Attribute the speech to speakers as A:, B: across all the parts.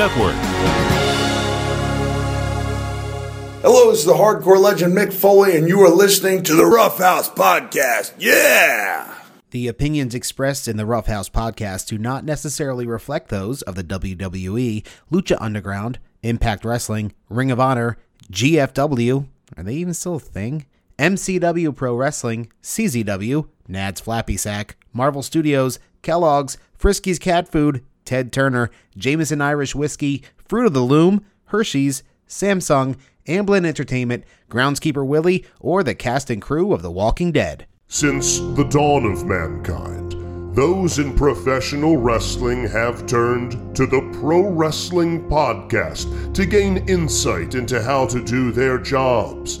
A: Network.
B: Hello, this is the hardcore legend Mick Foley, and you are listening to the Rough House Podcast. Yeah!
C: The opinions expressed in the Rough House podcast do not necessarily reflect those of the WWE, Lucha Underground, Impact Wrestling, Ring of Honor, GFW, are they even still a thing? MCW Pro Wrestling, CZW, Nad's Flappy Sack, Marvel Studios, Kellogg's, Frisky's Cat Food, Ted Turner, Jameson Irish Whiskey, Fruit of the Loom, Hershey's, Samsung, Amblin Entertainment, Groundskeeper Willie, or the cast and crew of The Walking Dead.
D: Since the dawn of mankind, those in professional wrestling have turned to the Pro Wrestling Podcast to gain insight into how to do their jobs,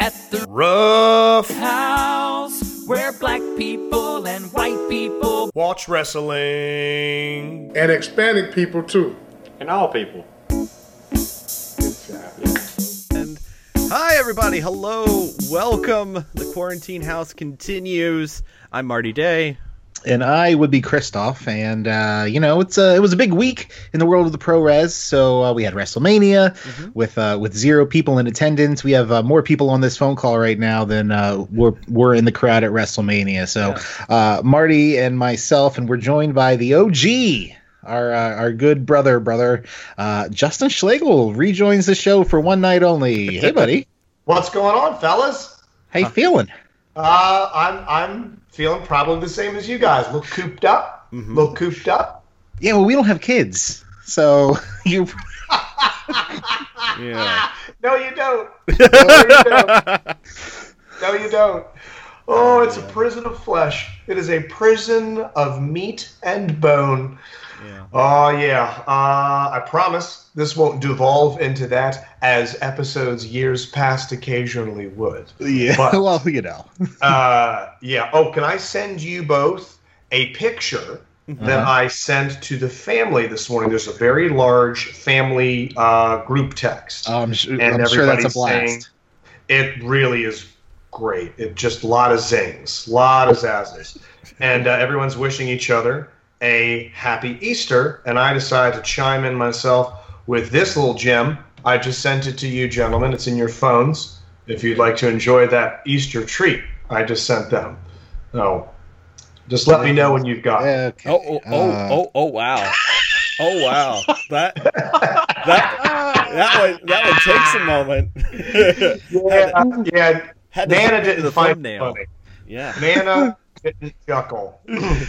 E: at the
A: Rough
E: house where black people and white people
A: Watch Wrestling.
F: and Hispanic people too.
G: And all people.
H: And hi, everybody. Hello. Welcome. The quarantine house continues. I'm Marty Day.
I: And I would be Christoph. And uh, you know, it's a it was a big week in the world of the pro res. So uh, we had WrestleMania with uh, with zero people in attendance. We have uh, more people on this phone call right now than uh, were were in the crowd at WrestleMania. So uh, Marty and myself, and we're joined by the OG. Our, uh, our good brother, brother, uh, Justin Schlegel rejoins the show for one night only. Hey, buddy,
G: What's going on, fellas?
I: how you feeling?
G: Uh, I'm I'm feeling probably the same as you guys. A little cooped up. A little cooped up.
I: Yeah, well, we don't have kids, so you
H: Yeah.
G: No, you don't. No, you don't. No, you don't. Oh, it's a prison of flesh. It is a prison of meat and bone.
H: Yeah.
G: Oh yeah. Uh, I promise this won't devolve into that as episodes years past occasionally would.
I: Yeah,
G: But-
I: well, you know.
G: Uh, yeah. Oh, can I send you both a picture that I sent to the family this morning? There's a very large family uh, group text.
I: Um, sh-
G: and
I: I'm sure that's a
G: everybody's
I: blast.
G: saying it really is great. It just a lot of zings, a lot of zazzes, and uh, everyone's wishing each other a happy Easter. And I decided to chime in myself with this little gem. I just sent it to you, gentlemen. It's in your phones. If you'd like to enjoy that Easter treat, I just sent them. Oh, just let me know when you've got.
I: Okay.
H: Oh, oh, oh,
I: Uh,
H: oh, oh, wow. Oh, wow. That, that, that would, that would take some moment.
G: Yeah, yeah.
H: Had to
G: Nana
H: put it in
G: didn't
H: the
G: find it
H: thumbnail.
G: funny.
H: Yeah.
G: Nana didn't chuckle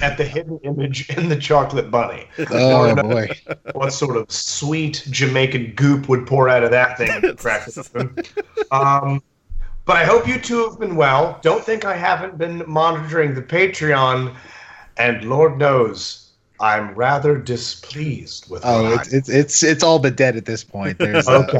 G: at the hidden image in the chocolate bunny.
I: Oh
G: Or
I: boy.
G: What sort of sweet Jamaican goop would pour out of that thing? when you crack it open. um, but I hope you two have been well. Don't think I haven't been monitoring the Patreon, and Lord knows I'm rather displeased with.
I: Oh, it's it's it's it's all but dead at this point. There's
G: Okay.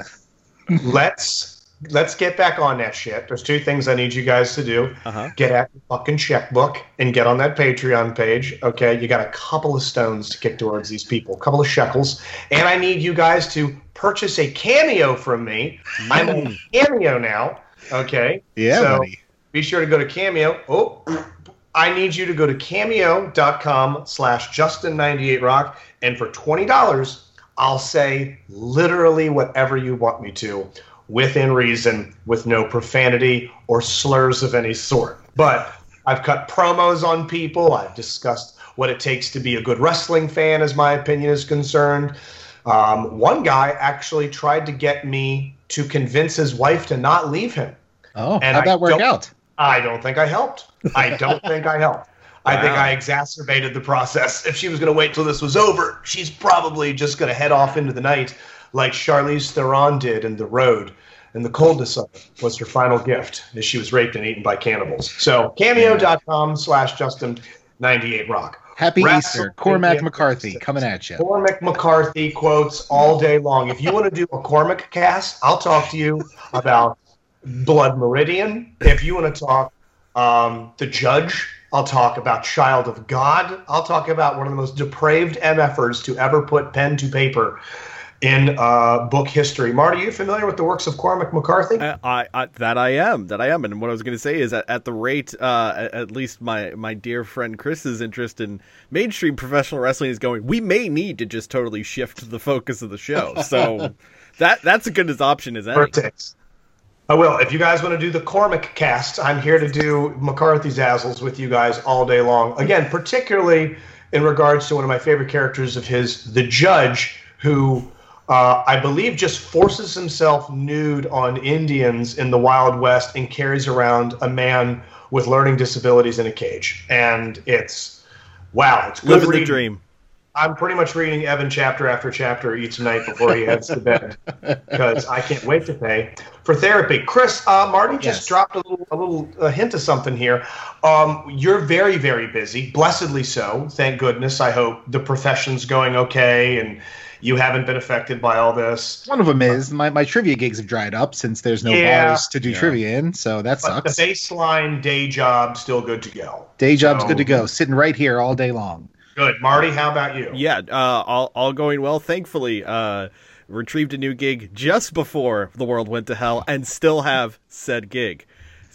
G: let's let's get back on that shit. There's two things I need you guys to do.
H: Uh-huh.
G: Get out your fucking checkbook and get on that Patreon page. Okay, you got a couple of stones to kick towards these people, a couple of shekels, and I need you guys to purchase a cameo from me. I'm on cameo now. Okay.
I: yeah,
G: So-
I: buddy.
G: Be sure to go to Cameo. Oh, I need you to go to cameo.com slash Justin98Rock. And for $20, I'll say literally whatever you want me to within reason, with no profanity or slurs of any sort. But I've cut promos on people. I've discussed what it takes to be a good wrestling fan, as my opinion is concerned. Um, one guy actually tried to get me to convince his wife to not leave him.
I: Oh,
G: and
I: how'd
G: I
I: that work
G: don't-
I: out?
G: I don't think I helped. I don't think I helped. I think I exacerbated the process. If she was going to wait till this was over, she's probably just going to head off into the night like Charlize Theron did in The Road. And the coldness of it was her final gift as she was raped and eaten by cannibals. So cameo.com slash Justin98rock.
I: Happy
G: WrestleMania
I: Easter, Cormac
G: 36.
I: McCarthy coming at you.
G: Cormac McCarthy quotes all day long. If you want to do a Cormac cast, I'll talk to you about Blood Meridian. If you want to talk um, The Judge, I'll talk about Child of God. I'll talk about one of the most depraved MFers to ever put pen to paper in uh, book history. Marty, are you familiar with the works of Cormac McCarthy?
H: Uh, I, I that I am that I am, and what I was going to say is at, at the rate, uh, at, least my my dear friend Chris's interest in mainstream professional wrestling is going. We may need to just totally shift the focus of the show. So that that's a good as option as any.
G: Vertex. I will. If you guys want to do the Cormac cast, I'm here to do McCarthy's Azzles with you guys all day long. Again, particularly in regards to one of my favorite characters of his, the Judge, who uh, I believe just forces himself nude on Indians in the Wild West and carries around a man with learning disabilities in a cage. And it's wow, it's good
H: Living the dream.
G: I'm pretty much reading Evan chapter after chapter each night before he heads to bed because I can't wait to pay for therapy. Chris, uh, Marty just
I: Yes.
G: dropped a little, a little a hint of something here. Um, you're very, very busy, blessedly so. Thank goodness. I hope the profession's going okay and you haven't been affected by all this.
I: One of them is my, my trivia gigs have dried up since there's no
G: Yeah.
I: bars to do
H: Yeah.
I: trivia in, so that
G: But the baseline day job still good to go.
I: Day job's
G: So-
I: good to go, sitting right here all day long.
G: Good, Marty. How about you?
H: Yeah, uh, all all going well. Thankfully, uh, retrieved a new gig just before the world went to hell, and still have said gig.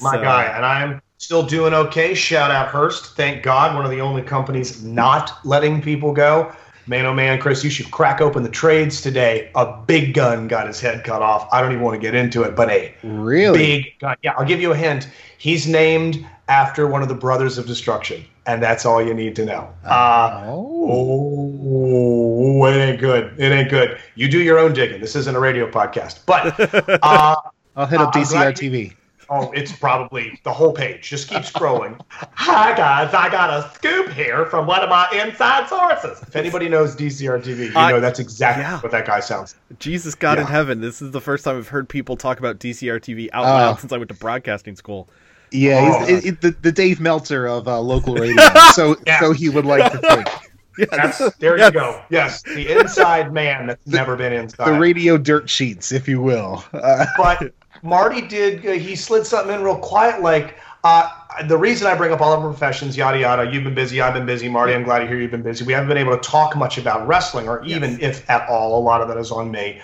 G: my
H: So-
G: guy, and I'm still doing okay. Shout out Hearst. Thank God, one of the only companies not letting people go. Man, oh man, Chris, you should crack open the trades today. A big gun got his head cut off. I don't even want to get into it, but a
I: Really?
G: big gun. Yeah, I'll give you a hint. He's named after one of the brothers of destruction, and that's all you need to know. Uh,
I: Oh.
G: Oh, it ain't good. It ain't good. You do your own digging. This isn't a radio podcast, but uh,
I: I'll hit up
G: Uh,
I: DCR TV.
G: Oh, it's probably the whole page. Just keep scrolling. Hi guys, I got a scoop here from one of my inside sources. If anybody knows DCR TV, you
H: I-
G: know that's exactly
H: yeah.
G: what that guy sounds.
H: Jesus God in heaven, this is the first time I've heard people talk about DCR TV out loud since I went to broadcasting school.
I: Yeah,
G: Oh.
I: he's, it, it- the, the Dave Meltzer of uh, local radio. so
G: Yeah.
I: so he would like to think.
G: That's, there
H: Yes.
G: you go. Yes, the inside man that's never been inside.
I: The radio dirt sheets, if you will. Uh,
G: but Marty did. Uh, he slid something in real quiet, like. Uh, the reason I bring up all of our professions, yada yada. You've been busy. I've been busy. Marty, I'm glad to hear you've been busy. We haven't been able to talk much about wrestling, or even if at all. A lot of that is on me.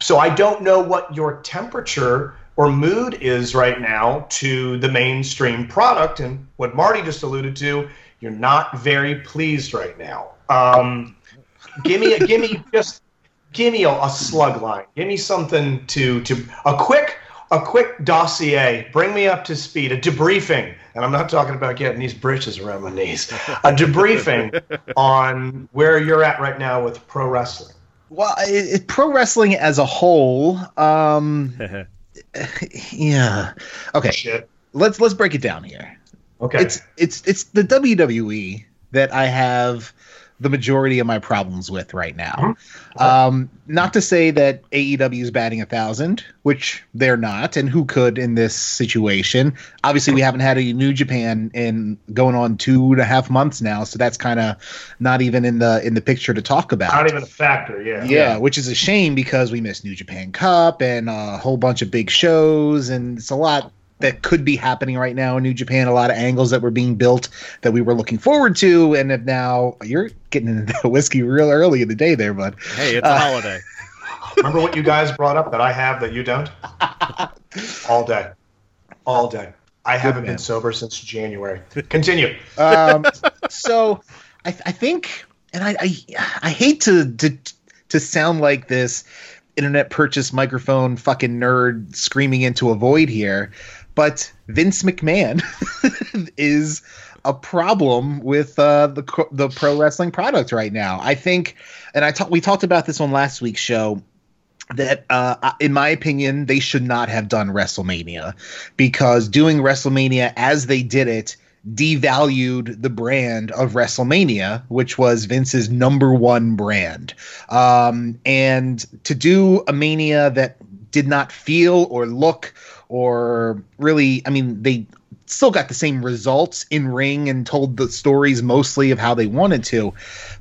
G: So I don't know what your temperature or mood is right now to the mainstream product, and what Marty just alluded to. You're not very pleased right now. Um, give me, a, give me just give me a, a slug line. Give me something to to a quick a quick dossier. Bring me up to speed. A debriefing, and I'm not talking about getting these britches around my knees. A debriefing on where you're at right now with pro wrestling.
I: well, it, it- pro wrestling as a whole, um, yeah. Okay,
G: Shit.
I: let's let's break it down here.
G: Okay.
I: It's it's it's the WWE that I have the majority of my problems with right now. Um, not to say that AEW is batting a thousand, which they're not, and who could in this situation? Obviously, we haven't had a New Japan in going on two and a half months now, so that's kind of not even in the in the picture to talk about.
G: not even a factor. Yeah.
I: Yeah, which is a shame because we missed New Japan Cup and a whole bunch of big shows, and it's a lot that could be happening right now in New Japan. A lot of angles that were being built that we were looking forward to, and have now you're getting into the whiskey real early in the day there, bud.
H: Hey, it's a holiday.
G: Remember what you guys brought up that I have that you don't? All day. All day. I haven't
I: man.
G: been sober since January. Continue.
I: um, so I, I think, and I, I, I hate to, to to sound like this internet purchase microphone fucking nerd screaming into a void here, but Vince McMahon is a problem with uh, the the pro wrestling product right now. I think, and I talked we talked about this on last week's show that uh, in my opinion they should not have done WrestleMania because doing WrestleMania as they did it devalued the brand of WrestleMania, which was Vince's number one brand. Um, and to do a Mania that did not feel or look or really, I mean, they still got the same results in ring and told the stories mostly of how they wanted to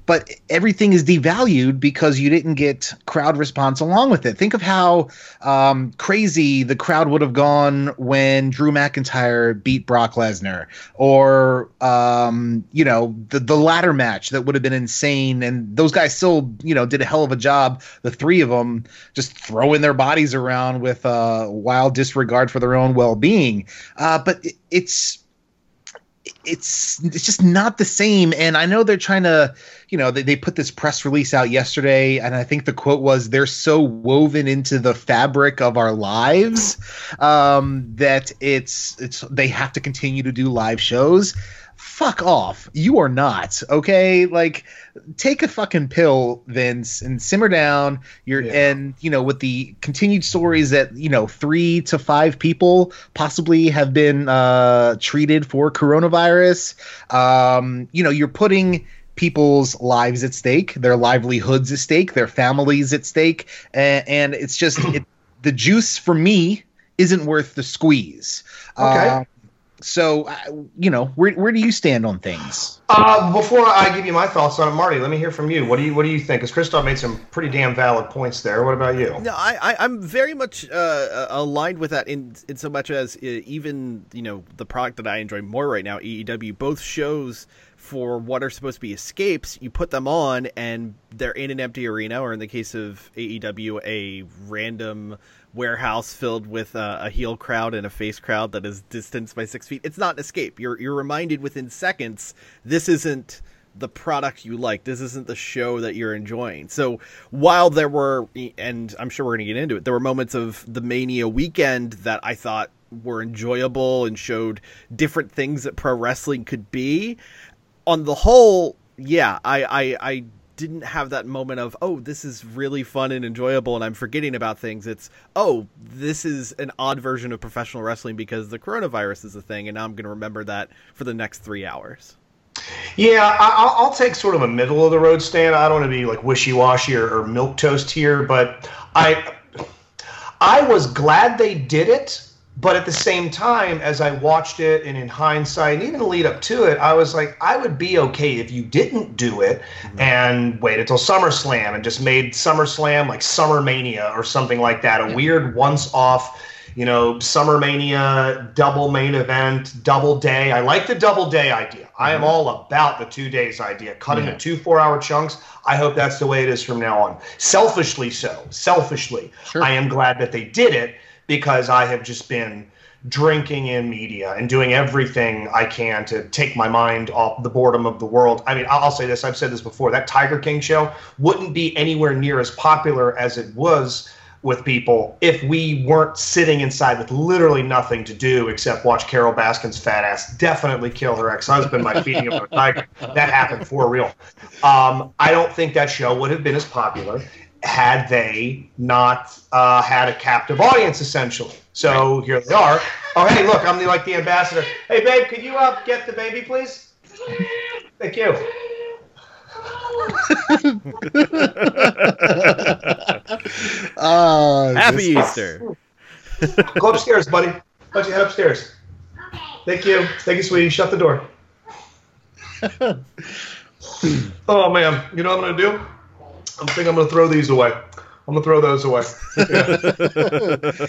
I: but everything is devalued because you didn't get crowd response along with it. Think of how um, crazy the crowd would have gone when drew mcintyre beat brock lesnar or um, you know the, the ladder match that would have been insane. And those guys still you know did a hell of a job the three of them just throwing their bodies around with uh, wild disregard for their own well-being. Uh, but it, it's it's it's just not the same. And i know they're trying to you know they, they put this press release out yesterday and i think the quote was they're so woven into the fabric of our lives um, that it's it's they have to continue to do live shows fuck off. You are not okay? Like take a fucking pill vince and simmer down. You're and you know with the continued stories that you know three to five people possibly have been uh treated for coronavirus um you know you're putting people's lives at stake their livelihoods at stake their families at stake and, and it's just it, the juice for me isn't worth the squeeze.
G: Okay.
I: Uh, so uh, you know where where do you stand on things
G: Uh, before I give you my thoughts on it, Marty, let me hear from you. What do you What do you think? Because Christoph made some pretty damn valid points there. What about you?
H: No, I, I I'm very much uh, aligned with that in in so much as uh, even you know the product that I enjoy more right now, AEW, both shows for what are supposed to be escapes, you put them on and they're in an empty arena, or in the case of AEW, a random warehouse filled with uh, a heel crowd and a face crowd that is distanced by six feet. It's not an escape. You're you're reminded within seconds this isn't the product you like. This isn't the show that you're enjoying. So while there were, and I'm sure we're going to get into it, there were moments of the Mania weekend that I thought were enjoyable and showed different things that pro wrestling could be. On the whole, yeah, I, I, I didn't have that moment of, oh, this is really fun and enjoyable and I'm forgetting about things. It's, oh, this is an odd version of professional wrestling because the coronavirus is a thing and now I'm going to remember that for the next three hours.
G: Yeah, I, I'll, I'll take sort of a middle of the road stand. I don't want to be like wishy washy or, or milk toast here, but I I was glad they did it. But at the same time, as I watched it, and in hindsight, and even the lead up to it, I was like, I would be okay if you didn't do it mm-hmm. and wait until SummerSlam and just made SummerSlam like Summer Mania or something like that, a weird once off you know, Summer Mania, double main event, double day. I like the double day idea. I am mm-hmm. all about the two days idea. Cut into two four hour chunks. I hope that's the way it is from now on. Selfishly so. Selfishly. I am glad that they did it because I have just been drinking in media and doing everything I can to take my mind off the boredom of the world. I mean, I'll say this, I've said this before. That Tiger King show wouldn't be anywhere near as popular as it was with people if we weren't sitting inside with literally nothing to do except watch Carole Baskin's fat ass definitely kill her ex-husband by feeding him a tiger. That happened for real. Um, I don't think that show would have been as popular had they not uh, had a captive audience, essentially. So here they are. Oh, hey, look, I'm the, like the ambassador. Hey, babe, could you uh, get the baby, please? Thank you.
I: uh,
H: Happy
I: this-
H: Easter.
G: Go upstairs, buddy. Why don't you head upstairs? Thank you. Thank you, sweetie. Shut the door. oh man, you know what I'm gonna do? I'm thinking I'm gonna throw these away. I'm gonna throw those away. Yeah.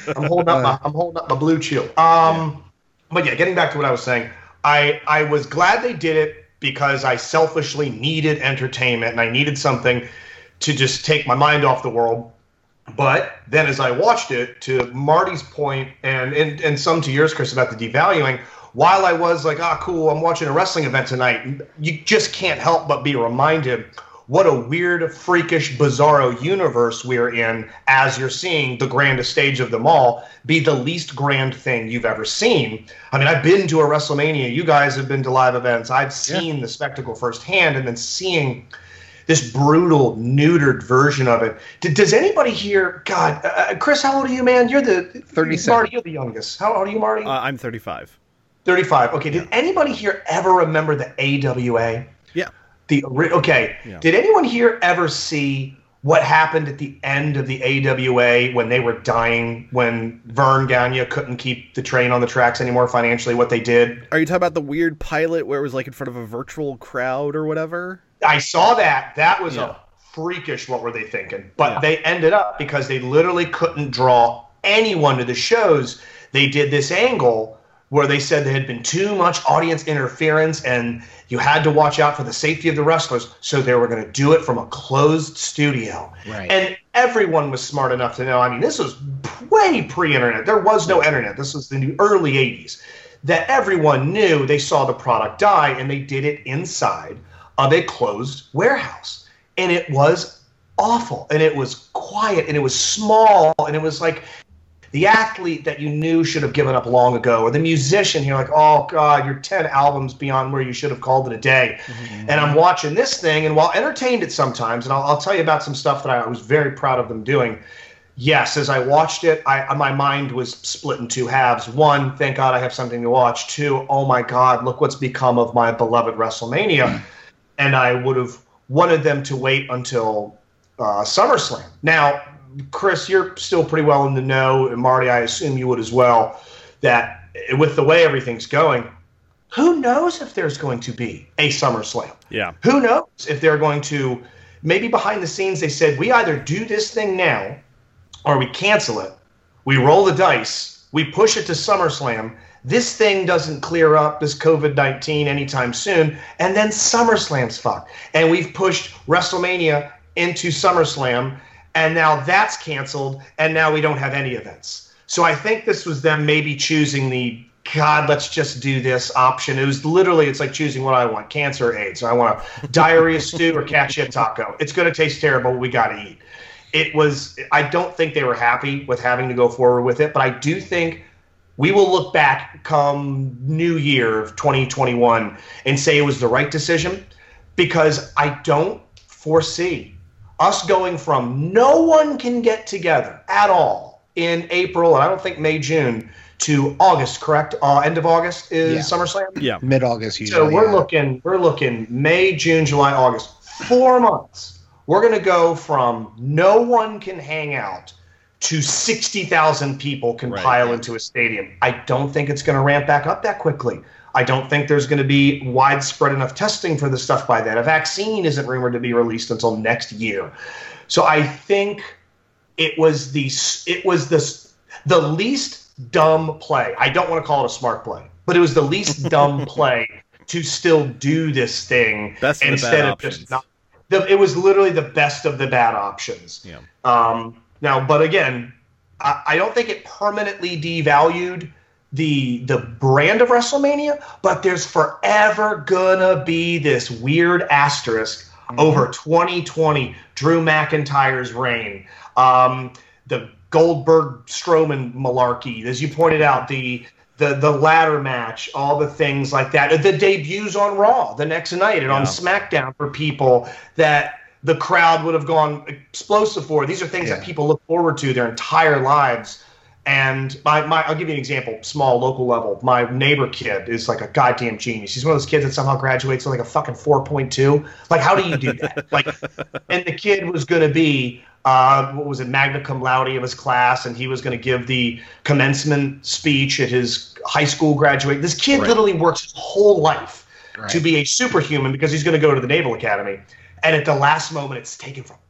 G: I'm holding up my I'm holding up my blue chew. Um, but yeah, getting back to what I was saying, I I was glad they did it because I selfishly needed entertainment and I needed something to just take my mind off the world. But then as I watched it, to Marty's point, and, and, and some to yours, Chris, about the devaluing, while I was like, ah, cool, I'm watching a wrestling event tonight, you just can't help but be reminded what a weird, freakish, bizarro universe we're in as you're seeing the grandest stage of them all be the least grand thing you've ever seen. I mean, I've been to a WrestleMania. You guys have been to live events. I've seen the spectacle firsthand, and then seeing this brutal, neutered version of it. Did, does anybody here? God, uh, Chris, how old are you, man? You're the
I: 37.
G: Marty, you're the youngest. How old are you, Marty?
H: Uh, I'm 35.
G: 35. Okay. Did anybody here ever remember the AWA? The okay.
H: Yeah.
G: Did anyone here ever see what happened at the end of the AWA when they were dying, when Verne Gagne couldn't keep the train on the tracks anymore financially, what they did.
H: Are you talking about the weird pilot where it was like in front of a virtual crowd or whatever?
G: I saw that. That was
H: Yeah.
G: a freakish. What were they thinking? But
H: Yeah.
G: they ended up because they literally couldn't draw anyone to the shows. They did this angle where they said there had been too much audience interference and you had to watch out for the safety of the wrestlers. So they were going to do it from a closed studio.
I: Right.
G: And everyone was smart enough to know. I mean, this was way pre-internet. There was no internet. This was the early '80s. That everyone knew. They saw the product die, and they did it inside of a closed warehouse, and it was awful, and it was quiet, and it was small, and it was like the athlete that you knew should have given up long ago, or the musician, you're like, oh God, you're 10 albums beyond where you should have called it a day. And I'm watching this thing, and while entertained it sometimes, and I'll, I'll tell you about some stuff that I was very proud of them doing. Yes, as I watched it, I my mind was split in two halves. One, thank God I have something to watch. Two, oh my God, look what's become of my beloved WrestleMania. and I would have wanted them to wait until uh, SummerSlam. Now, Chris, you're still pretty well in the know, and Marty, I assume you would as well. That with the way everything's going, who knows if there's going to be a SummerSlam?
H: Yeah.
G: Who knows if they're going to? Maybe behind the scenes, they said we either do this thing now, or we cancel it. We roll the dice. We push it to SummerSlam. This thing doesn't clear up this COVID 19 anytime soon. And then SummerSlam's fucked. And we've pushed WrestleMania into SummerSlam. And now that's canceled. And now we don't have any events. So I think this was them maybe choosing the God, let's just do this option. It was literally, it's like choosing what I want cancer or AIDS. I want a diarrhea stew or cat shit taco. It's going to taste terrible. We got to eat it was i don't think they were happy with having to go forward with it but i do think we will look back come new year of 2021 and say it was the right decision because i don't foresee us going from no one can get together at all in april and i don't think may june to august correct uh, end of august is
I: Yeah.
G: summerslam
H: Yeah.
I: Mid August usually.
G: so we're
I: yeah.
G: looking, we're looking May, June, July, August, four months. We're going to go from no one can hang out to sixty thousand people can
H: Right.
G: pile into a stadium. I don't think it's going to ramp back up that quickly. I don't think there's going to be widespread enough testing for this stuff by then. A vaccine isn't rumored to be released until next year. So I think it was the it was the the least dumb play. I don't want to call it a smart play, but it was the least dumb play to still do this thing
H: Best of
G: instead
H: bad
G: of just not. The, it was literally the best of the bad options.
H: Yeah.
G: Um, now, but again, I, I don't think it permanently devalued the the brand of WrestleMania, but there's forever gonna be this weird asterisk over 2020 Drew McIntyre's reign. Um, the Goldberg Strowman malarkey, as you pointed out, the the the ladder match, all the things like that. The debuts on Raw the next night and on SmackDown for people that the crowd would have gone explosive for. These are things that people look forward to their entire lives. And my, my, I'll give you an example, small local level. My neighbor kid is like a goddamn genius. He's one of those kids that somehow graduates with like a fucking 4.2. Like, how do you do that? like, and the kid was going to be, uh, what was it, magna cum laude of his class, and he was going to give the commencement speech at his high school graduate. This kid
H: Right.
G: literally works his whole life
I: Right.
G: to be a superhuman because he's going to go to the Naval Academy. And at the last moment, it's taken from him.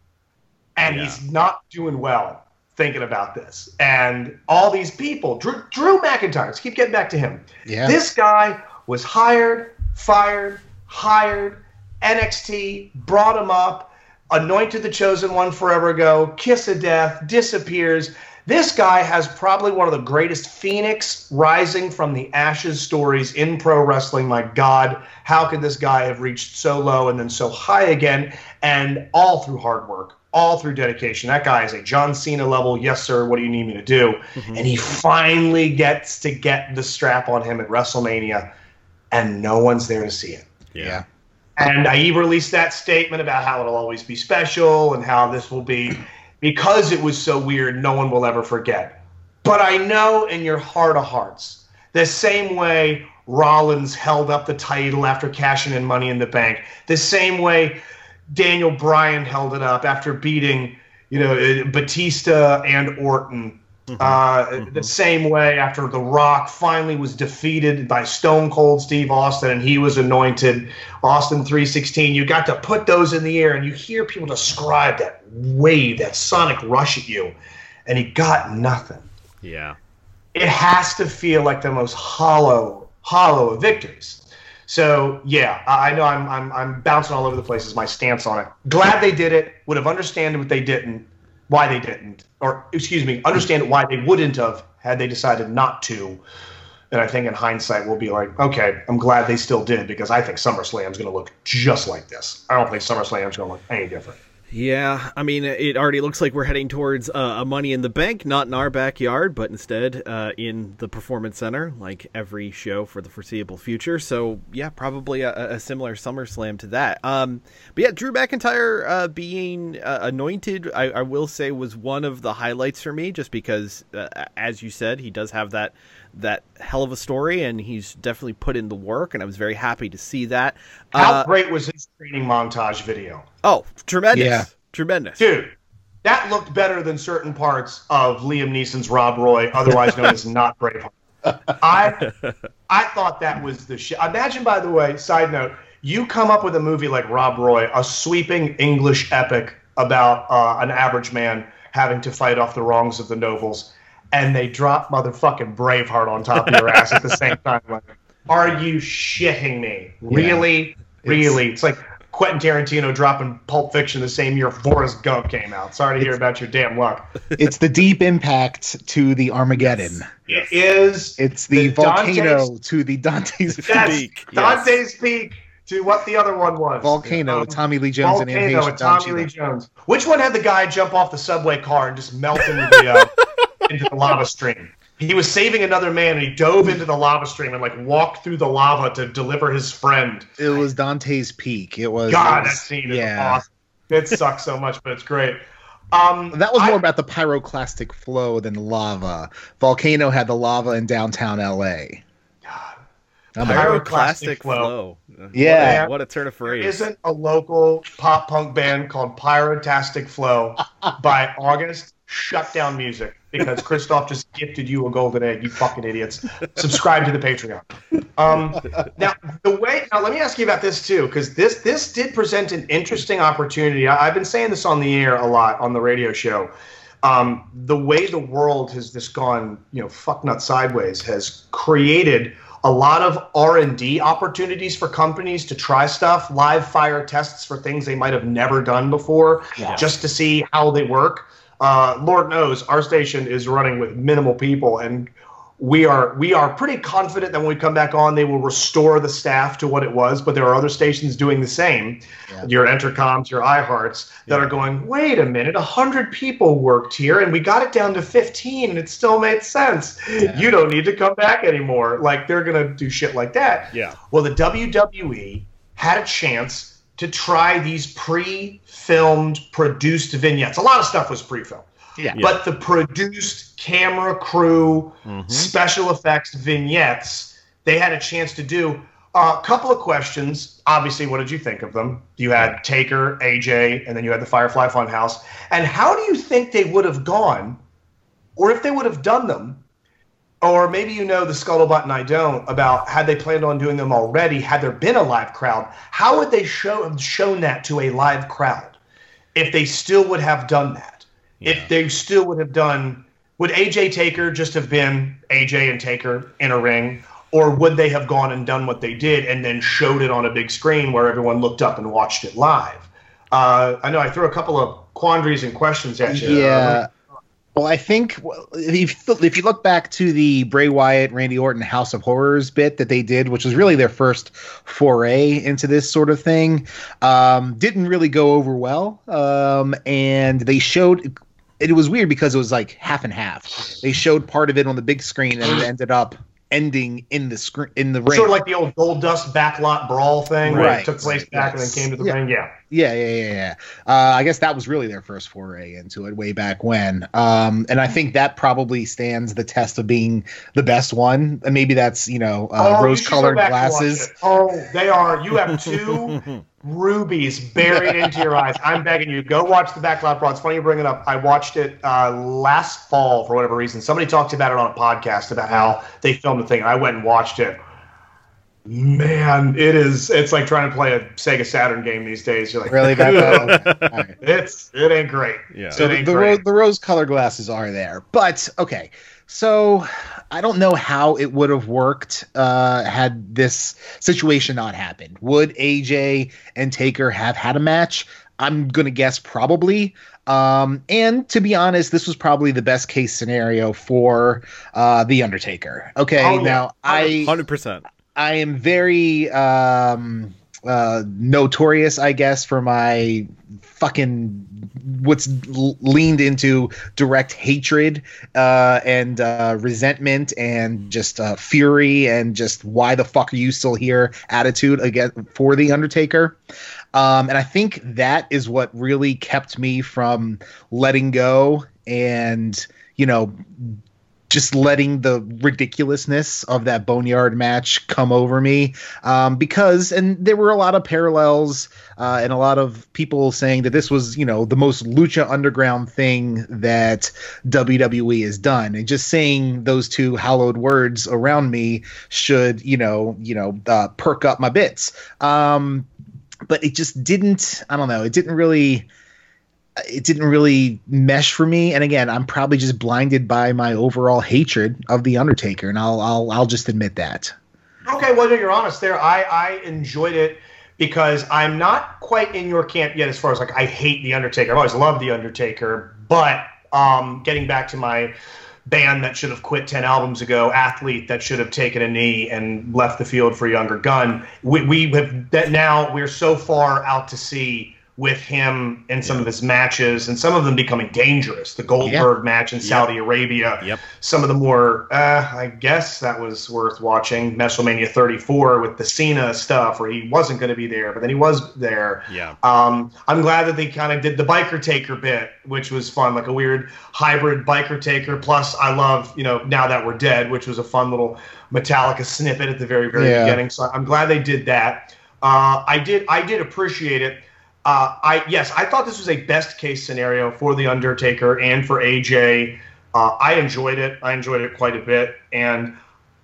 G: And
H: Yeah.
G: he's not doing well thinking about this. And all these people, Drew, Drew McIntyre, let's keep getting back to him.
I: Yeah.
G: This guy was hired, fired, hired, NXT, brought him up, anointed the chosen one forever ago, kiss of death, disappears. This guy has probably one of the greatest phoenix rising from the ashes stories in pro wrestling. My God, how could this guy have reached so low and then so high again? And all through hard work, all through dedication. That guy is a John Cena level. Yes, sir. What do you need me to do? Mm-hmm. And he finally gets to get the strap on him at WrestleMania, and no one's there to see it.
I: yeah.
G: And I even released that statement about how it'll always be special and how this will be because it was so weird, no one will ever forget. But I know in your heart of hearts, the same way Rollins held up the title after cashing in money in the bank, the same way Daniel Bryan held it up after beating, you know, uh, Batista and Orton. Uh, The same way after The Rock finally was defeated by Stone Cold Steve Austin and he was anointed Austin 316. You got to put those in the air and you hear people describe that wave, that sonic rush at you, and he got nothing
H: Yeah.
G: it has to feel like the most hollow, hollow of victories. So yeah, I know I'm I'm I'm bouncing all over the place. Is my stance on it. Glad they did it. Would have understood what they didn't, why they didn't, or excuse me, understand why they wouldn't have had they decided not to. And I think in hindsight we'll be like, okay, I'm glad they still did because I think SummerSlam's going to look just like this. I don't think SummerSlam's going to look any different.
H: Yeah, I mean, it already looks like we're heading towards uh, a Money in the Bank, not in our backyard, but instead uh, in the Performance Center, like every show for the foreseeable future. So, yeah, probably a, a similar SummerSlam to that. Um, but yeah, Drew McIntyre uh, being uh, anointed, I, I will say, was one of the highlights for me, just because, uh, as you said, he does have that that hell of a story, and he's definitely put in the work, and I was very happy to see that.
G: How
H: Uh,
G: great was his training montage video?
H: oh, tremendous,
I: Yeah.
H: tremendous,
G: Dude, that looked better than certain parts of Liam Neeson's Rob Roy, otherwise known as not Braveheart. I I thought that was the shit. Imagine, by the way, side note, you come up with a movie like Rob Roy, a sweeping English epic about uh, an average man having to fight off the wrongs of the nobles, and they drop motherfucking Braveheart on top of your ass at the same time. Like, are you shitting me? Really? Really? It's like Quentin Tarantino dropping Pulp Fiction the same year Forrest Gump came out. Sorry to hear about your damn luck.
I: it's the deep impact to the Armageddon.
G: It is.
I: It's the,
G: The
I: volcano
G: Dante's-
I: to the Dante's
G: Yes,
H: Peak, yes.
G: Dante's Peak to what the other one was.
I: volcano.
G: Um,
I: Tommy Lee Jones and
G: Volcano with Tommy Lee Jones. Which one had the guy jump off the subway car and just melt into the uh, into the lava stream? He was saving another man and he dove into the lava stream and like walked through the lava to deliver his friend.
I: It was Dante's Peak. It was.
G: God,
I: it
G: that
I: was-
G: scene is
I: yeah.
G: awesome. It sucks so much, but it's great. Um,
I: That was
G: I-
I: more about the pyroclastic flow than lava. Volcano had the lava in downtown LA. I'm
G: Pyroclastic
H: Pyroclastic
G: flow.
H: flow.
I: Yeah.
H: What a, what a turn of phrase.
G: isn't a local pop punk band called Pyrotastic Flow by August. Shut down music because Christoph just gifted you a golden egg. You fucking idiots. Subscribe to the Patreon. Um, now the way now let me ask you about this too because this this did present an interesting opportunity. I, I've been saying this on the air a lot on the radio show. Um, the way the world has just gone, you know, fuck nut sideways has created a lot of r&d opportunities for companies to try stuff live fire tests for things they might have never done before just to see how they work uh, lord knows our station is running with minimal people and we are we are pretty confident that when we come back on they will restore the staff to what it was but there are other stations doing the same. Your Entercoms your ihearts that are going wait a minute 100 people worked here and we got it down to 15 and it still made sense. You don't need to come back anymore. Like they're gonna do shit like that.
H: Yeah.
G: well the wwe had a chance to try these pre-filmed produced vignettes. A lot of stuff was pre-filmed.
I: Yeah.
G: but the produced camera crew
H: Mm-hmm.
G: special effects vignettes they had a chance to do a couple of questions. Obviously what did you think of them? You had taker aj and then you had the firefly funhouse. And how do you think they would have gone or if they would have done them or maybe you know the scuttlebutt and I don't about had they planned on doing them already, had there been a live crowd, how would they show have shown that to a live crowd if they still would have done that? If they still would have done would AJ Taker just have been AJ and Taker in a ring? Or would they have gone and done what they did and then showed it on a big screen where everyone looked up and watched it live? Uh, I know I threw a couple of quandaries and questions at you.
I: Yeah. Well, I think if you, if you look back to the Bray Wyatt, Randy Orton House of Horrors bit that they did, which was really their first foray into this sort of thing, um, didn't really go over well. Um, and they showed it was weird because it was like half and half. They showed part of it on the big screen and it ended up ending in the screen in the ring.
G: Sort of like the old Goldust backlot brawl thing where
I: Right.
G: it took place back and then came to the
I: Yeah.
G: ring. Yeah.
I: Yeah, yeah, yeah, yeah. Uh, I guess that was really their first foray into it way back when. Um, and I think that probably stands the test of being the best one. And maybe that's you know uh,
G: Oh,
I: rose colored
G: back and watch
I: glasses.
G: Oh, they are. You have two rubies buried into your eyes. I'm begging you, go watch the Backlot Brawl. It's funny you bring it up. I watched it uh, last fall for whatever reason. Somebody talked about it on a podcast about how they filmed the thing, and I went and watched it. Man, it is. It's like trying to play a Sega Saturn game these days. You're like,
I: Really, that bad? All right.
G: It's it ain't great.
H: Yeah.
I: So the, the,
G: great.
I: ro- the rose color glasses are there. But okay. So I don't know how it would have worked uh, had this situation not happened. Would AJ and Taker have had a match? I'm going to guess probably. Um, and to be honest, this was probably the best case scenario for uh, The Undertaker. Okay.
G: Oh, yeah.
I: Now, I.
H: Hundred percent.
I: I am very um, uh, notorious, I guess, for my fucking what's leaned into direct hatred uh, and uh, resentment and just uh, fury and just why the fuck are you still here attitude again for the Undertaker. Um, and I think that is what really kept me from letting go and you know just letting the ridiculousness of that boneyard match come over me. Um, because and there were a lot of parallels uh, and a lot of people saying that this was you know the most lucha underground thing that wwe has done. And just saying those two hallowed words around me should you know you know uh, perk up my bits. Um, but it just didn't i don't know it didn't really it didn't really mesh for me. And again, I'm probably just blinded by my overall hatred of the Undertaker, and I'll I'll I'll just admit that.
G: Okay, well, you're honest there. I, I enjoyed it because I'm not quite in your camp yet as far as like I hate The Undertaker. I've always loved The Undertaker, but um, getting back to my band that should have quit 10 albums ago, athlete that should have taken a knee and left the field for younger gun, we, we have that now we're so far out to sea with him in some of his matches and some of them becoming dangerous. The Goldberg match in Saudi Arabia.
H: Yep.
G: Some of the more, uh, I guess that was worth watching. WrestleMania 34 with the Cena stuff where he wasn't going to be there, but then he was there.
H: Yeah.
G: Um, I'm glad that they kind of did the biker taker bit, which was fun, like a weird hybrid biker taker. Plus, I love, you know, now that we're dead, which was a fun little Metallica snippet at the very, very
I: Yeah.
G: beginning. So I'm glad they did that. Uh, I did, I did appreciate it. Uh, I yes, I thought this was a best case scenario for the Undertaker and for AJ. Uh, I enjoyed it. I enjoyed it quite a bit, and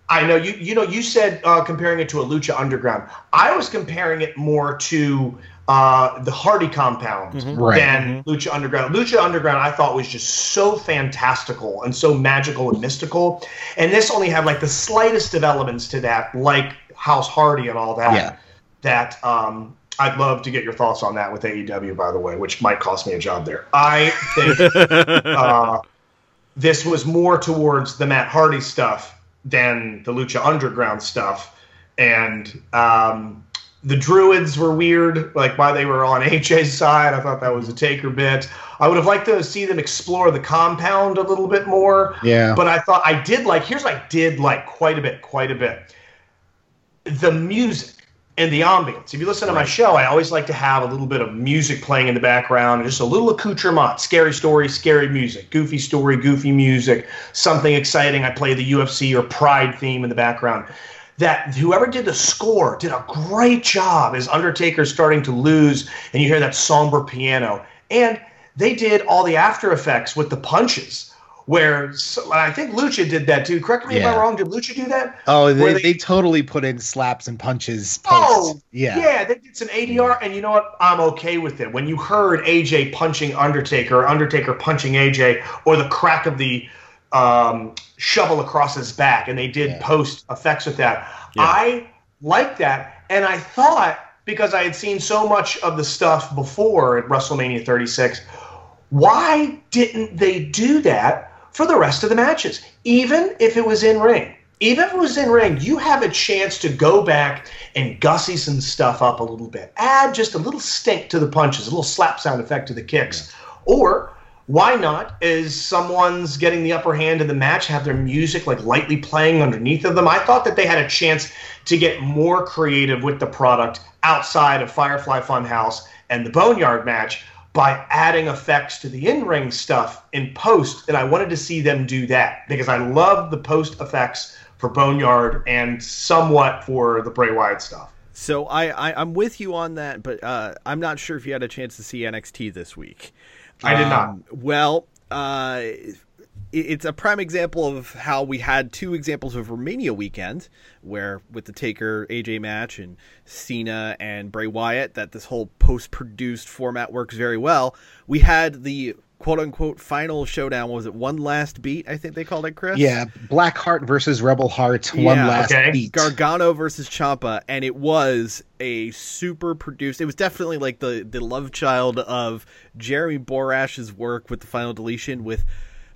G: I know you. You know, you said uh, comparing it to a Lucha Underground. I was comparing it more to uh, the Hardy Compound
I: Right.
G: than Lucha Underground. Lucha Underground, I thought was just so fantastical and so magical and mystical, and this only had like the slightest of elements to that, like House Hardy and all that.
I: Yeah.
G: That um, I'd love to get your thoughts on that with AEW, by the way, which might cost me a job there. I think uh, this was more towards the Matt Hardy stuff than the Lucha Underground stuff, and um, the Druids were weird, like why they were on AJ's side. I thought that was a taker bit. I would have liked to see them explore the compound a little bit more.
I: Yeah.
G: But I thought I did like. Here's what I did like quite a bit, quite a bit. The music and the ambience. If you listen to my show, I always like to have a little bit of music playing in the background, just a little accoutrement, scary story, scary music, goofy story, goofy music, something exciting. I play the UFC or Pride theme in the background. That whoever did the score did a great job as Undertaker's starting to lose, and you hear that somber piano. And they did all the after effects with the punches, where so, I think Lucha did that too. Correct me if I'm wrong. Did Lucha do that?
I: Oh, they, they,
G: they-
I: totally put in slaps and punches. Post.
G: Oh,
I: yeah.
G: yeah. They did some ADR, and you know what? I'm okay with it. When you heard AJ punching Undertaker, or Undertaker punching AJ, or the crack of the um, shovel across his back, and they did
I: Yeah.
G: post effects with that, I like that, and I thought because I had seen so much of the stuff before at WrestleMania 36, why didn't they do that for the rest of the matches? Even if it was in ring. Even if it was in ring, you have a chance to go back and gussy some stuff up a little bit. Add just a little stink to the punches, a little slap sound effect to the kicks. Or why not? Is someone's getting the upper hand in the match, have their music like lightly playing underneath of them? I thought that they had a chance to get more creative with the product outside of Firefly Funhouse and the Boneyard match by adding effects to the in-ring stuff in post, and I wanted to see them do that because I love the post effects for Boneyard and somewhat for the Bray Wyatt stuff.
H: So I, I I'm with you on that, but uh, I'm not sure if you had a chance to see NXT this week.
G: I did not.
H: Um, well, uh, it's a prime example of how we had two examples of Romania weekend, where with the Taker AJ match and Cena and Bray Wyatt, that this whole post-produced format works very well. We had the quote-unquote final showdown. Was it one last beat? I think they called it, Chris.
I: Yeah, Black Heart versus Rebel Heart, one last
G: okay.
I: beat.
H: Gargano versus Ciampa, and it was a super produced. It was definitely like the the love child of Jeremy Borash's work with the final deletion. With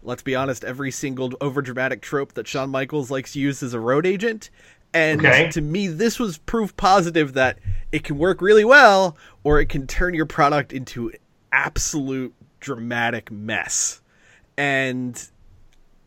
H: let's be honest, every single overdramatic trope that Shawn Michaels likes to use as a road agent. And
G: Okay.
H: to me, this was proof positive that it can work really well, or it can turn your product into absolute dramatic mess. And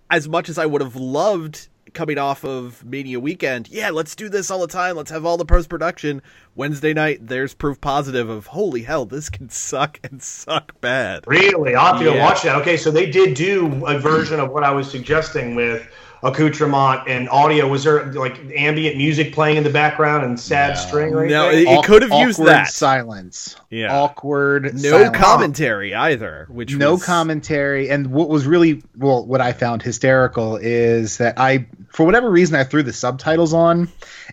H: as much as I would have loved coming off of Mania weekend, yeah, let's do this all the time. Let's have all the post production. Wednesday night, there's proof positive of holy hell, this can suck and suck bad.
G: Really? I'll have to go
H: Yeah.
G: watch that. Okay, so they did do a version of what I was suggesting with accoutrement and audio. Was there like ambient music playing in the background and sad string or
H: No,
G: anything?
H: it-
I: Awk-
H: could have used that.
I: silence.
H: Yeah.
I: Awkward.
H: No
I: silence.
H: commentary either, which
I: no
H: was,
I: commentary and what was really well what i found hysterical is that i for whatever reason i threw the subtitles on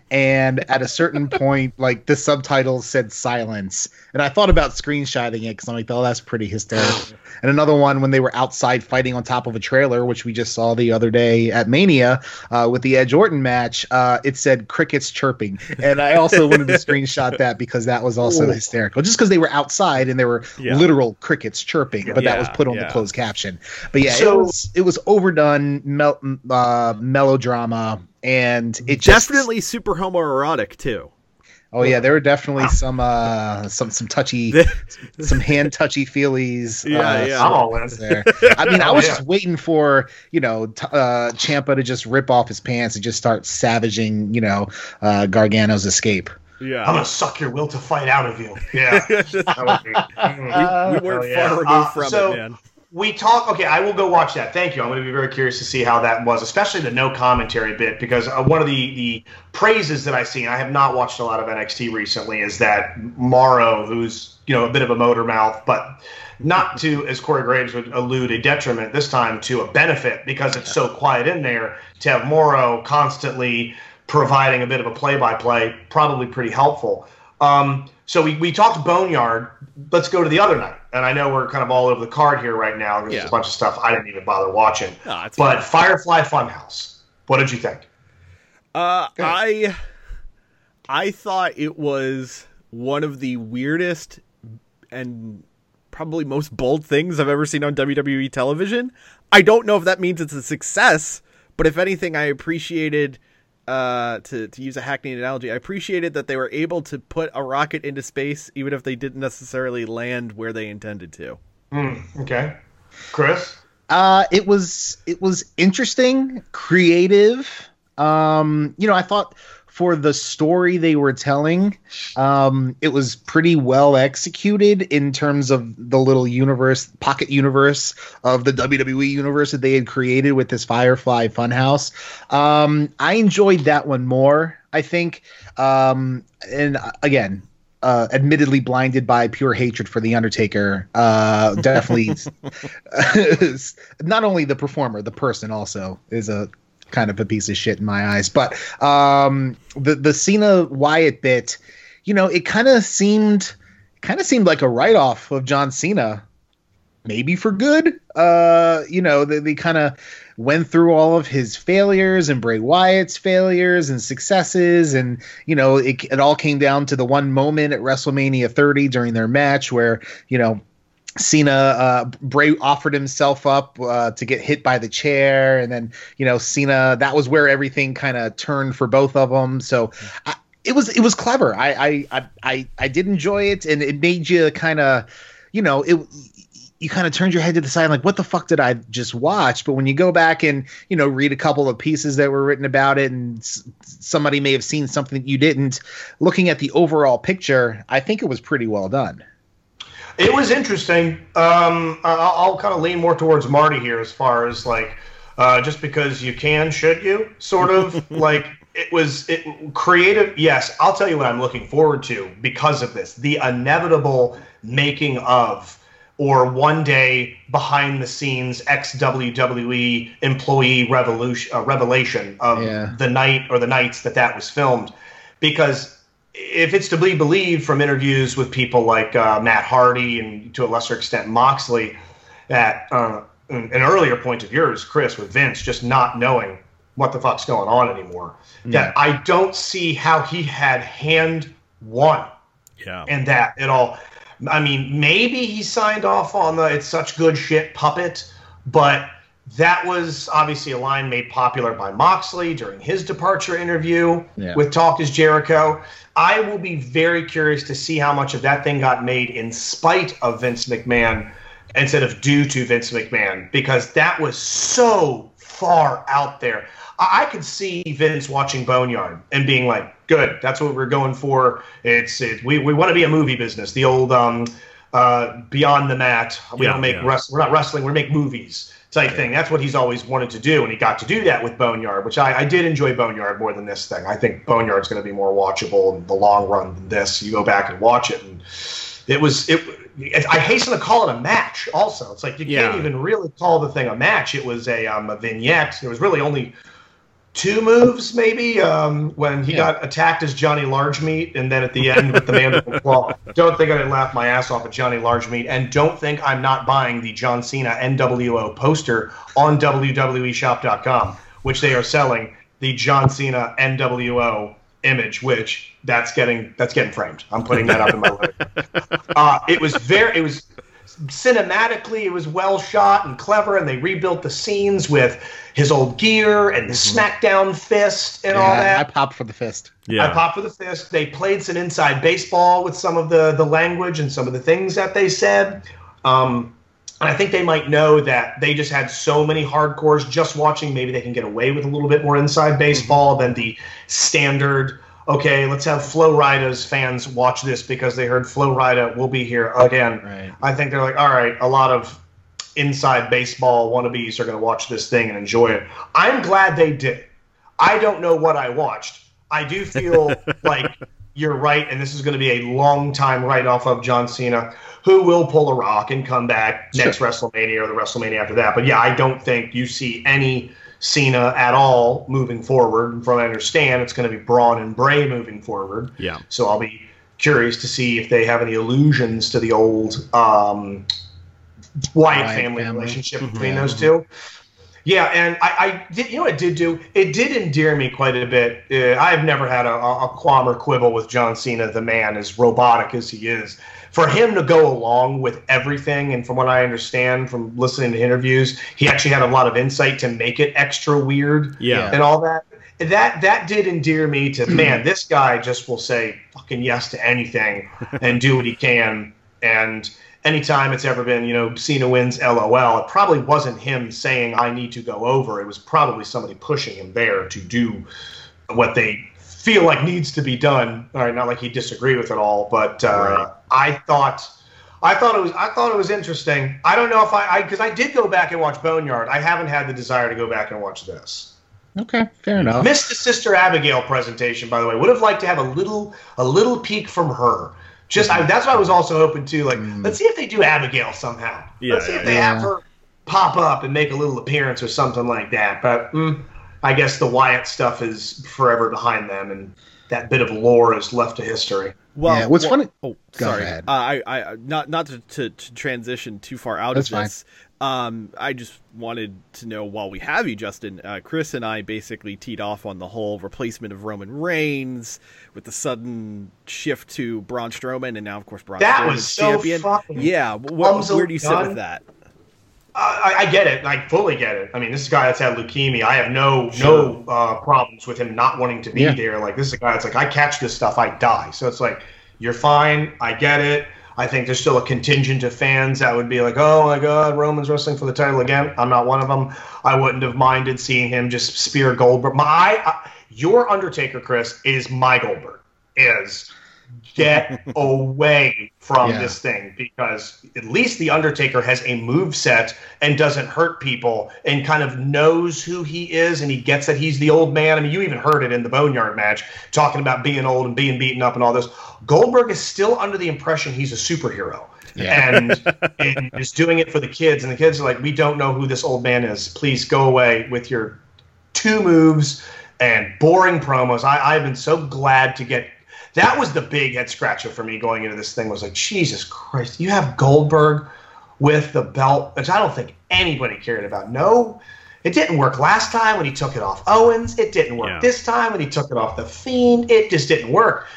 I: and at a certain point like the subtitles said silence and i thought about screenshotting it because i'm like oh that's pretty hysterical and another one when they were outside fighting on top of a trailer which we just saw the other day at mania uh, with the edge orton match uh, it said crickets chirping and i also wanted to screenshot that because that was also hysterical just because they were outside and there were
H: Yeah.
I: literal crickets chirping but that was put on
H: yeah.
I: the closed caption. But yeah,
G: So-
I: it was it was overdone mel- uh, melodrama, and it just
H: definitely super homoerotic too.
I: Oh yeah, there were definitely some uh some some touchy some hand touchy feelies.
H: Yeah,
I: uh,
H: yeah.
G: I'm all in.
I: there. I mean, I
G: Oh,
I: was
G: yeah.
I: just waiting for you know t- uh, Ciampa to just rip off his pants and just start savaging you know uh, Gargano's escape.
H: Yeah,
G: I'm gonna suck your will to fight out of you. Yeah, that would be. Mm.
H: we, we weren't
G: Oh, yeah.
H: far removed
G: Uh,
H: from
G: so-
H: it, man.
G: We talk. Okay, I will go watch that. Thank you. I'm going to be very curious to see how that was, especially the no commentary bit, because uh, one of the the praises that I see, and I have not watched a lot of NXT recently, is that Mauro, who's you know a bit of a motor mouth, but not to, as Corey Graves would allude, a detriment this time to a benefit because it's so quiet in there. To have Mauro constantly providing a bit of a play-by-play, probably pretty helpful. Um, so we, we talked Boneyard. Let's go to the other night. And I know we're kind of all over the card here right now. There's
H: Yeah.
G: a bunch of stuff I didn't even bother watching.
H: It's
G: but
H: fine.
G: Firefly Funhouse. What did you think?
H: Uh, I I thought it was one of the weirdest and probably most bold things I've ever seen on WWE television. I don't know if that means it's a success, but if anything, I appreciated uh to to use a hackneyed analogy, I appreciated that they were able to put a rocket into space even if they didn't necessarily land where they intended to.
G: Okay. Chris?
I: Uh, it was it was interesting, creative. Um, you know, I thought for the story they were telling, um, it was pretty well executed in terms of the little universe, pocket universe of the WWE universe that they had created with this Firefly Funhouse. Um, I enjoyed that one more. I think, um, and uh, again, uh, admittedly blinded by pure hatred for the Undertaker. Uh, definitely, not only the performer, the person also is a kind of a piece of shit in my eyes. But um, the the Cena Wyatt bit, you know, it kind of seemed kind of seemed like a write off of John Cena. Maybe for good. Uh, you know, they, they kind of went through all of his failures and Bray Wyatt's failures and successes, and you know, it, it all came down to the one moment at WrestleMania 30 during their match where you know Cena uh, Bray offered himself up uh, to get hit by the chair, and then you know Cena. That was where everything kind of turned for both of them. So I, it was it was clever. I I I I, did enjoy it, and it made you kind of you know it. you kind of turned your head to the side, like, what the fuck did I just watch? But when you go back and you know read a couple of pieces that were written about it, and s- somebody may have seen something that you didn't, looking at the overall picture, I think it was pretty well done.
G: It was interesting. Um, I- I'll, I'll kind of lean more towards Marty here as far as like, uh, just because you can, should you? Sort of like it was it creative. Yes, I'll tell you what I'm looking forward to because of this: the inevitable making of. Or one day behind the scenes ex WWE employee revolution uh, revelation of
I: Yeah.
G: the night or the nights that that was filmed, because if it's to be believed from interviews with people like uh, Matt Hardy and to a lesser extent Moxley, that uh, an an earlier point of yours, Chris, with Vince just not knowing what the fuck's going on anymore, that I don't see how he had hand one
H: Yeah.
G: And that at all. I mean, maybe he signed off on the "It's such good shit" puppet, but that was obviously a line made popular by Moxley during his departure interview
I: Yeah.
G: with Talk is Jericho. I will be very curious to see how much of that thing got made in spite of Vince McMahon instead of due to Vince McMahon because that was so far out there. I, I could see Vince watching Boneyard and being like, "Good, that's what we're going for. It's it, we we want to be a movie business. The old um, uh, Beyond the Mat. We
H: Yeah,
G: don't make
H: yeah.
G: we're not wrestling. We make movies." Type thing. That's what he's always wanted to do, and he got to do that with Boneyard, which I, I did enjoy Boneyard more than this thing. I think Boneyard's going to be more watchable in the long run than this. You go back and watch it, and it was it. I hasten to call it a match. Also, it's like you
H: Yeah.
G: can't even really call the thing a match. It was a um, a vignette. There was really only two moves, maybe. Um, when he got attacked as Johnny Largemeat, and then at the end with the mandible claw. Don't think I didn't laugh my ass off at Johnny Largemeat, and don't think I'm not buying the John Cena NWO poster on WWEShop.com, which they are selling the John Cena NWO image, which that's getting that's getting framed. I'm putting that up in my living room. Uh, it was very it was cinematically it was well shot and clever and they rebuilt the scenes with his old gear and the smackdown fist and all that
I: I popped for the fist.
H: Yeah.
G: I popped for the fist. They played some inside baseball with some of the the language and some of the things that they said. Um, and I think they might know that they just had so many hardcores just watching. Maybe they can get away with a little bit more inside baseball than the standard. Okay, let's have Flo Rida's fans watch this because they heard Flo Rida will be here again.
I: Right.
G: I think they're like, all right, a lot of inside baseball wannabes are going to watch this thing and enjoy it. I'm glad they did. I don't know what I watched. I do feel like you're right, and this is going to be a long time write off of John Cena, who will pull a rock and come back next WrestleMania or the WrestleMania after that. But yeah, I don't think you see any Cena at all moving forward. And from what I understand, it's going to be Braun and Bray moving forward.
H: Yeah.
G: So I'll be curious to see if they have any allusions to the old um, Wyatt,
I: Wyatt
G: family,
I: family.
G: relationship
I: Mhm.
G: between those two. Yeah, and I, I did. You know, what it did do. It did endear me quite a bit. Uh, I have never had a, a qualm or quibble with John Cena, the man, as robotic as he is. For him to go along with everything, and from what I understand from listening to interviews, he actually had a lot of insight to make it extra weird
H: Yeah.
G: and all that. That that did endear me to man. This guy just will say fucking yes to anything and do what he can. And anytime it's ever been, you know, Cena wins, LOL. It probably wasn't him saying I need to go over. It was probably somebody pushing him there to do what they feel like needs to be done. All right, not like he disagreed with it all, but uh,
H: Right.
G: I thought. I thought it was. I thought it was interesting. I don't know if I, because I, did go back and watch Boneyard. I haven't had the desire to go back and watch this.
I: Okay, fair enough.
G: Missed the Sister Abigail presentation, by the way. Would have liked to have a little a little peek from her. Just I, that's what I was also hoping to. Like, let's see if they do Abigail somehow.
H: Yeah,
G: let's see if they
I: yeah.
G: have her pop up and make a little appearance or something like that. But mm, I guess the Wyatt stuff is forever behind them, and that bit of lore is left to history.
H: Well,
I: Yeah, what's
H: well-
I: funny-
H: Oh,
I: Go
H: sorry.
I: ahead.
H: Uh, I, I, not, not to, to, to transition too far out
I: That's
H: of this. Um, I just wanted to know while we have you, Justin. Uh, Chris and I basically teed off on the whole replacement of Roman Reigns with the sudden shift to Braun Strowman, and now, of course, Braun
G: That
H: Strowman's
G: was so
H: champion.
G: fucking
H: yeah, wh- wh- where do you sit
G: done.
H: with that?
G: I, I get it. I fully get it. I mean, this is a guy that's had leukemia. I have no no uh, problems with him not wanting to be
I: Yeah.
G: there. Like this is a guy that's like, I catch this stuff, I die. So it's like, you're fine. I get it. I think there's still a contingent of fans that would be like, "Oh my God, Roman's wrestling for the title again." I'm not one of them. I wouldn't have minded seeing him just spear Goldberg. My, uh, your Undertaker, Chris, is my Goldberg. Is get away from
I: Yeah.
G: this thing because at least the Undertaker has a move set and doesn't hurt people and kind of knows who he is and he gets that he's the old man. I mean, you even heard it in the Boneyard match talking about being old and being beaten up and all this. Goldberg is still under the impression he's a superhero. And, and is doing it for the kids, and the kids are like, "We don't know who this old man is. Please go away with your two moves and boring promos. I, I've been so glad to get that was the big head scratcher for me going into this thing was like, Jesus Christ, you have Goldberg with the belt, which I don't think anybody cared about. No, it didn't work last time when he took it off Owens. It didn't work
H: Yeah.
G: this time when he took it off the Fiend. It just didn't work.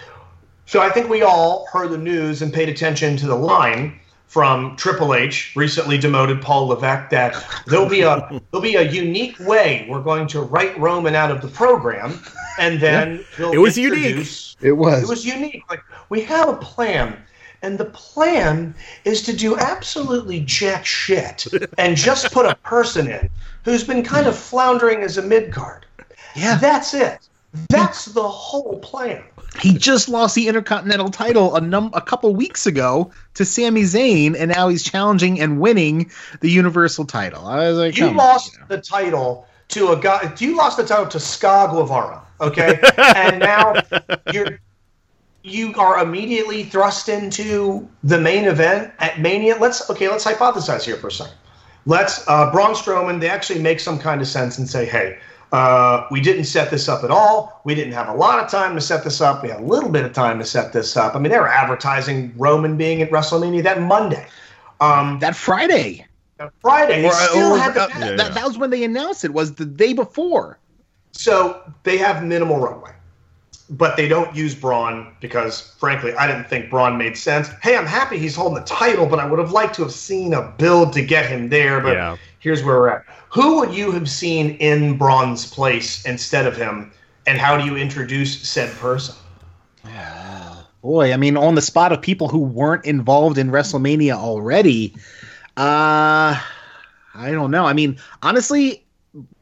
G: So I think we all heard the news and paid attention to the line from Triple H, recently demoted Paul Levesque, that there'll be a there'll be a unique way we're going to write Roman out of the program, and then we'll
H: It was unique.
G: Introduce-
I: It was.
G: It was unique. Like we have a plan, and the plan is to do absolutely jack shit and just put a person in who's been kind of floundering as a mid card.
I: Yeah.
G: That's it. That's the whole plan.
I: He just lost the Intercontinental title a num a couple weeks ago to Sami Zayn, and now he's challenging and winning the Universal title. I was like,
G: You
I: come on,
G: lost
I: you know.
G: the title to a guy. You lost the title to Ska Guevara. Okay, and now you're you are immediately thrust into the main event at Mania. Let's okay. Let's hypothesize here for a second. Let's uh, Braun Strowman. They actually make some kind of sense and say, hey. Uh, we didn't set this up at all. We didn't have a lot of time to set this up. We had a little bit of time to set this up. I mean, they were advertising Roman being at WrestleMania that Monday. Um,
I: that Friday.
G: That Friday,
I: Or-
G: still
I: or-
G: had the
I: uh, that, that was when they announced it. Was the day before.
G: So they have minimal runway, but they don't use Braun because, frankly, I didn't think Braun made sense. Hey, I'm happy he's holding the title, but I would have liked to have seen a build to get him there. But
H: Yeah.
G: here's where we're at. Who would you have seen in Braun's place instead of him, and how do you introduce said person?
I: Boy, I mean, on the spot of people who weren't involved in WrestleMania already, uh, I don't know. I mean, honestly,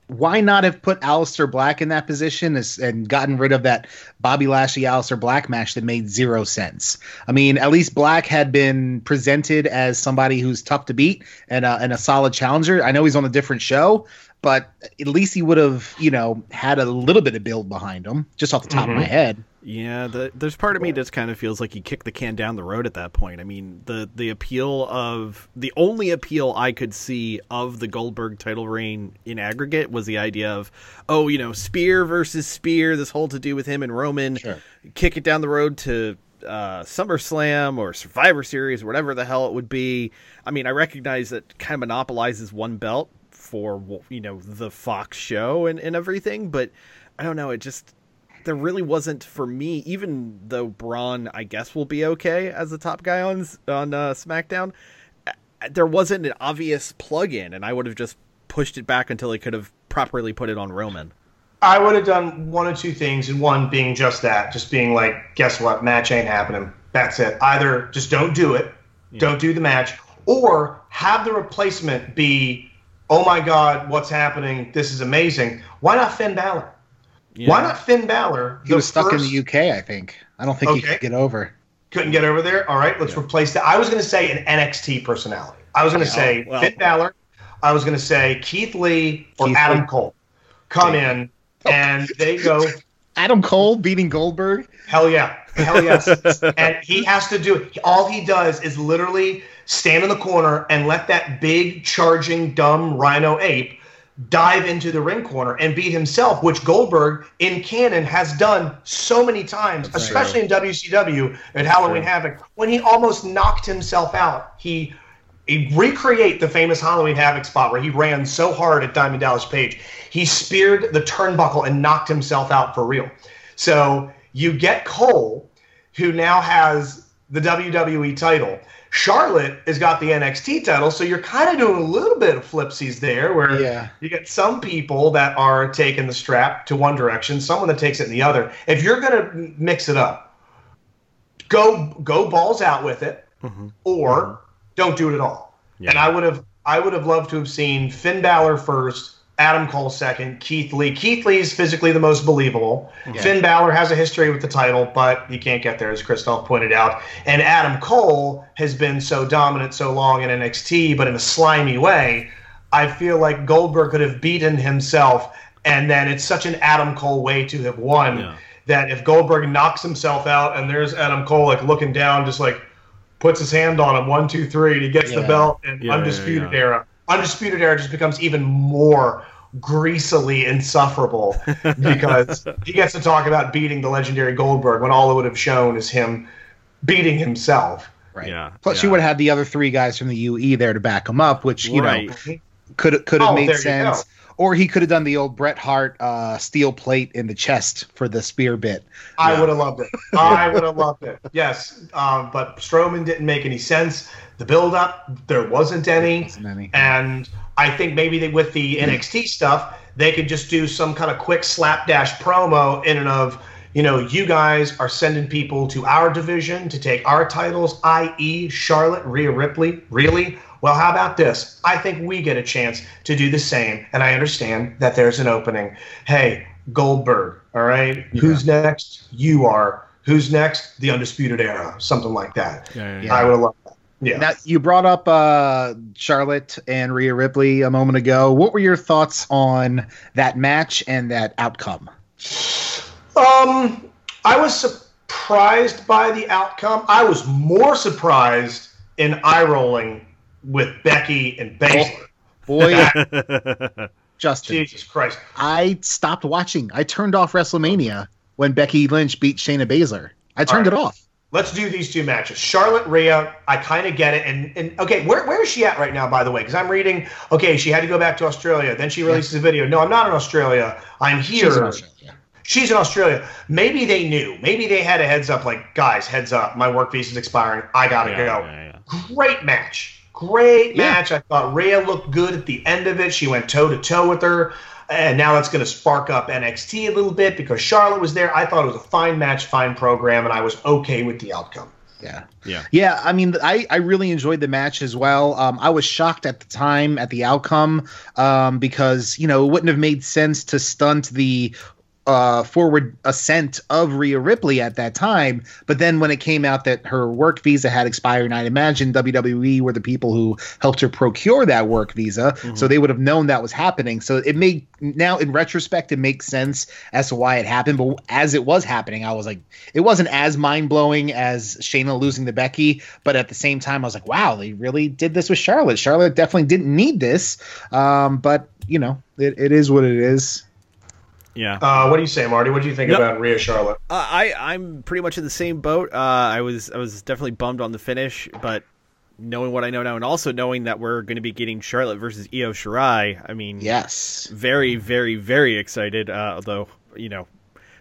I: why not have put Aleister Black in that position as, and gotten rid of that Bobby Lashley Aleister Black match that made zero sense? I mean, at least Black had been presented as somebody who's tough to beat and a, and a solid challenger. I know he's on a different show, but at least he would have, you know, had a little bit of build behind him, just off the top of my head.
H: Yeah, the, there's part of me that kind of feels like you kicked the can down the road at that point. I mean, the the appeal of the only appeal I could see of the Goldberg title reign in aggregate was the idea of, oh, you know, Spear versus Spear, this whole to do with him and Roman, kick it down the road to uh, SummerSlam or Survivor Series, or whatever the hell it would be. I mean, I recognize that kind of monopolizes one belt for you know the Fox show and, and everything, but I don't know. It just there really wasn't for me, even though Braun, I guess, will be okay as the top guy on on uh, SmackDown. uh, There wasn't an obvious plug-in, and I would have just pushed it back until they could have properly put it on Roman.
G: I would have done one or two things, and one being just that, just being like, guess what, match ain't happening. That's it. Either just don't do it, don't do the match, or have the replacement be, oh my God, what's happening? This is amazing. Why not Finn Balor? Why not Finn Balor?
I: He was stuck
G: first-
I: in the UK, I think. I don't think he could get over.
G: couldn't get over there. All right, let's replace that. I was going to say an NXT personality. I was going to say
H: well.
G: Finn Balor. I was going to say Keith Lee or
I: Keith
G: Adam
I: Lee.
G: Cole come in and they go,
I: Adam Cole beating Goldberg.
G: hell yeah, hell yes. and he has to do it. All he does is literally stand in the corner and let that big, charging, dumb rhino ape dive into the ring corner and beat himself, which Goldberg in canon has done so many times, especially in WCW at Halloween Havoc, when he almost knocked himself out. He he recreate the famous Halloween Havoc spot where he ran so hard at Diamond Dallas Page, he speared the turnbuckle and knocked himself out for real. So you get Cole, who now has the WWE title. Charlotte has got the NXT title, so you're kind of doing a little bit of flipsies there, where
I: Yeah.
G: you get some people that are taking the strap to one direction, someone that takes it in the other. If you're going to mix it up, go go balls out with it. Mm-hmm. or mm-hmm. don't do it at all. And I would have I would have loved to have seen Finn Balor first, Adam Cole second, Keith Lee. Keith Lee is physically the most believable. Finn Balor has a history with the title, but he can't get there, as Christoph pointed out. And Adam Cole has been so dominant so long in NXT, but in a slimy way. I feel like Goldberg could have beaten himself, and then it's such an Adam Cole way to have won
H: Yeah.
G: that if Goldberg knocks himself out and there's Adam Cole like looking down, just like puts his hand on him, one, two, three, and he gets the belt, and
H: Yeah, yeah,
G: Undisputed
H: yeah.
G: Era. Undisputed Era just becomes even more greasily insufferable because he gets to talk about beating the legendary Goldberg when all it would have shown is him beating himself.
I: Right.
H: Yeah,
I: Plus,
H: yeah.
I: you would have had the other three guys from the UE there to back him up, which you
H: Right.
I: know could could have
G: Oh,
I: made
G: there you
I: sense.
G: Go.
I: Or he could have done the old Bret Hart uh, steel plate in the chest for the spear bit.
G: I would have loved it. I would have loved it. Yes, um, but Strowman didn't make any sense. The build-up, there wasn't any.
I: Wasn't any.
G: And I think maybe they, with the NXT stuff, they could just do some kind of quick slapdash promo in and of, you know, you guys are sending people to our division to take our titles, i.e., Charlotte, Rhea Ripley. Really? Well, how about this? I think we get a chance to do the same, and I understand that there's an opening. Hey, Goldberg, all right? Who's next? You are. Who's next? The Undisputed Era, something like that.
H: Yeah, yeah,
I: yeah.
G: I would have loved that. Yeah.
I: Now you brought up uh, Charlotte and Rhea Ripley a moment ago. What were your thoughts on that match and that outcome?
G: Um, I was surprised by the outcome. I was more surprised in eye rolling with Becky and Baszler.
I: Boy, Justin,
G: Jesus Christ!
I: I stopped watching. I turned off WrestleMania when Becky Lynch beat Shayna Baszler. I turned
G: All
I: it off.
G: Let's do these two matches. Charlotte Rhea, I kind of get it. And, and okay, where, where is she at right now, by the way? Because I'm reading, okay, she had to go back to Australia. Then she releases a video. No, I'm not in Australia. I'm here.
I: She's in Australia.
G: She's in Australia. Maybe they knew. Maybe they had a heads up, like, guys, heads up. My work visa's expiring. I got to
H: Yeah,
G: go.
H: yeah, yeah.
G: Great match. Great
I: Yeah.
G: match. I thought Rhea looked good at the end of it. She went toe to toe with her. And now it's going to spark up NXT a little bit because Charlotte was there. I thought it was a fine match, fine program, and I was okay with the outcome.
I: Yeah.
H: Yeah.
I: Yeah, I mean, I, I really enjoyed the match as well. Um, I was shocked at the time at the outcome um, because, you know, it wouldn't have made sense to stunt the uh, forward ascent of Rhea Ripley at that time. But then when it came out that her work visa had expired, and I'd imagine WWE were the people who helped her procure that work visa. So they would have known that was happening. So it made, now in retrospect, it makes sense as to why it happened. But as it was happening, I was like, it wasn't as mind blowing as Shayna losing to Becky. But at the same time, I was like, wow, they really did this with Charlotte. Charlotte definitely didn't need this. Um, but, you know, it, it is what it is.
H: Yeah.
G: Uh, what do you say, Marty? What do you think
H: No.
G: about Rhea Charlotte?
H: Uh, I I'm pretty much in the same boat. Uh, I was I was definitely bummed on the finish, but knowing what I know now, and also knowing that we're going to be getting Charlotte versus Io Shirai, I mean,
I: Yes.
H: very very very excited. Uh, although you know,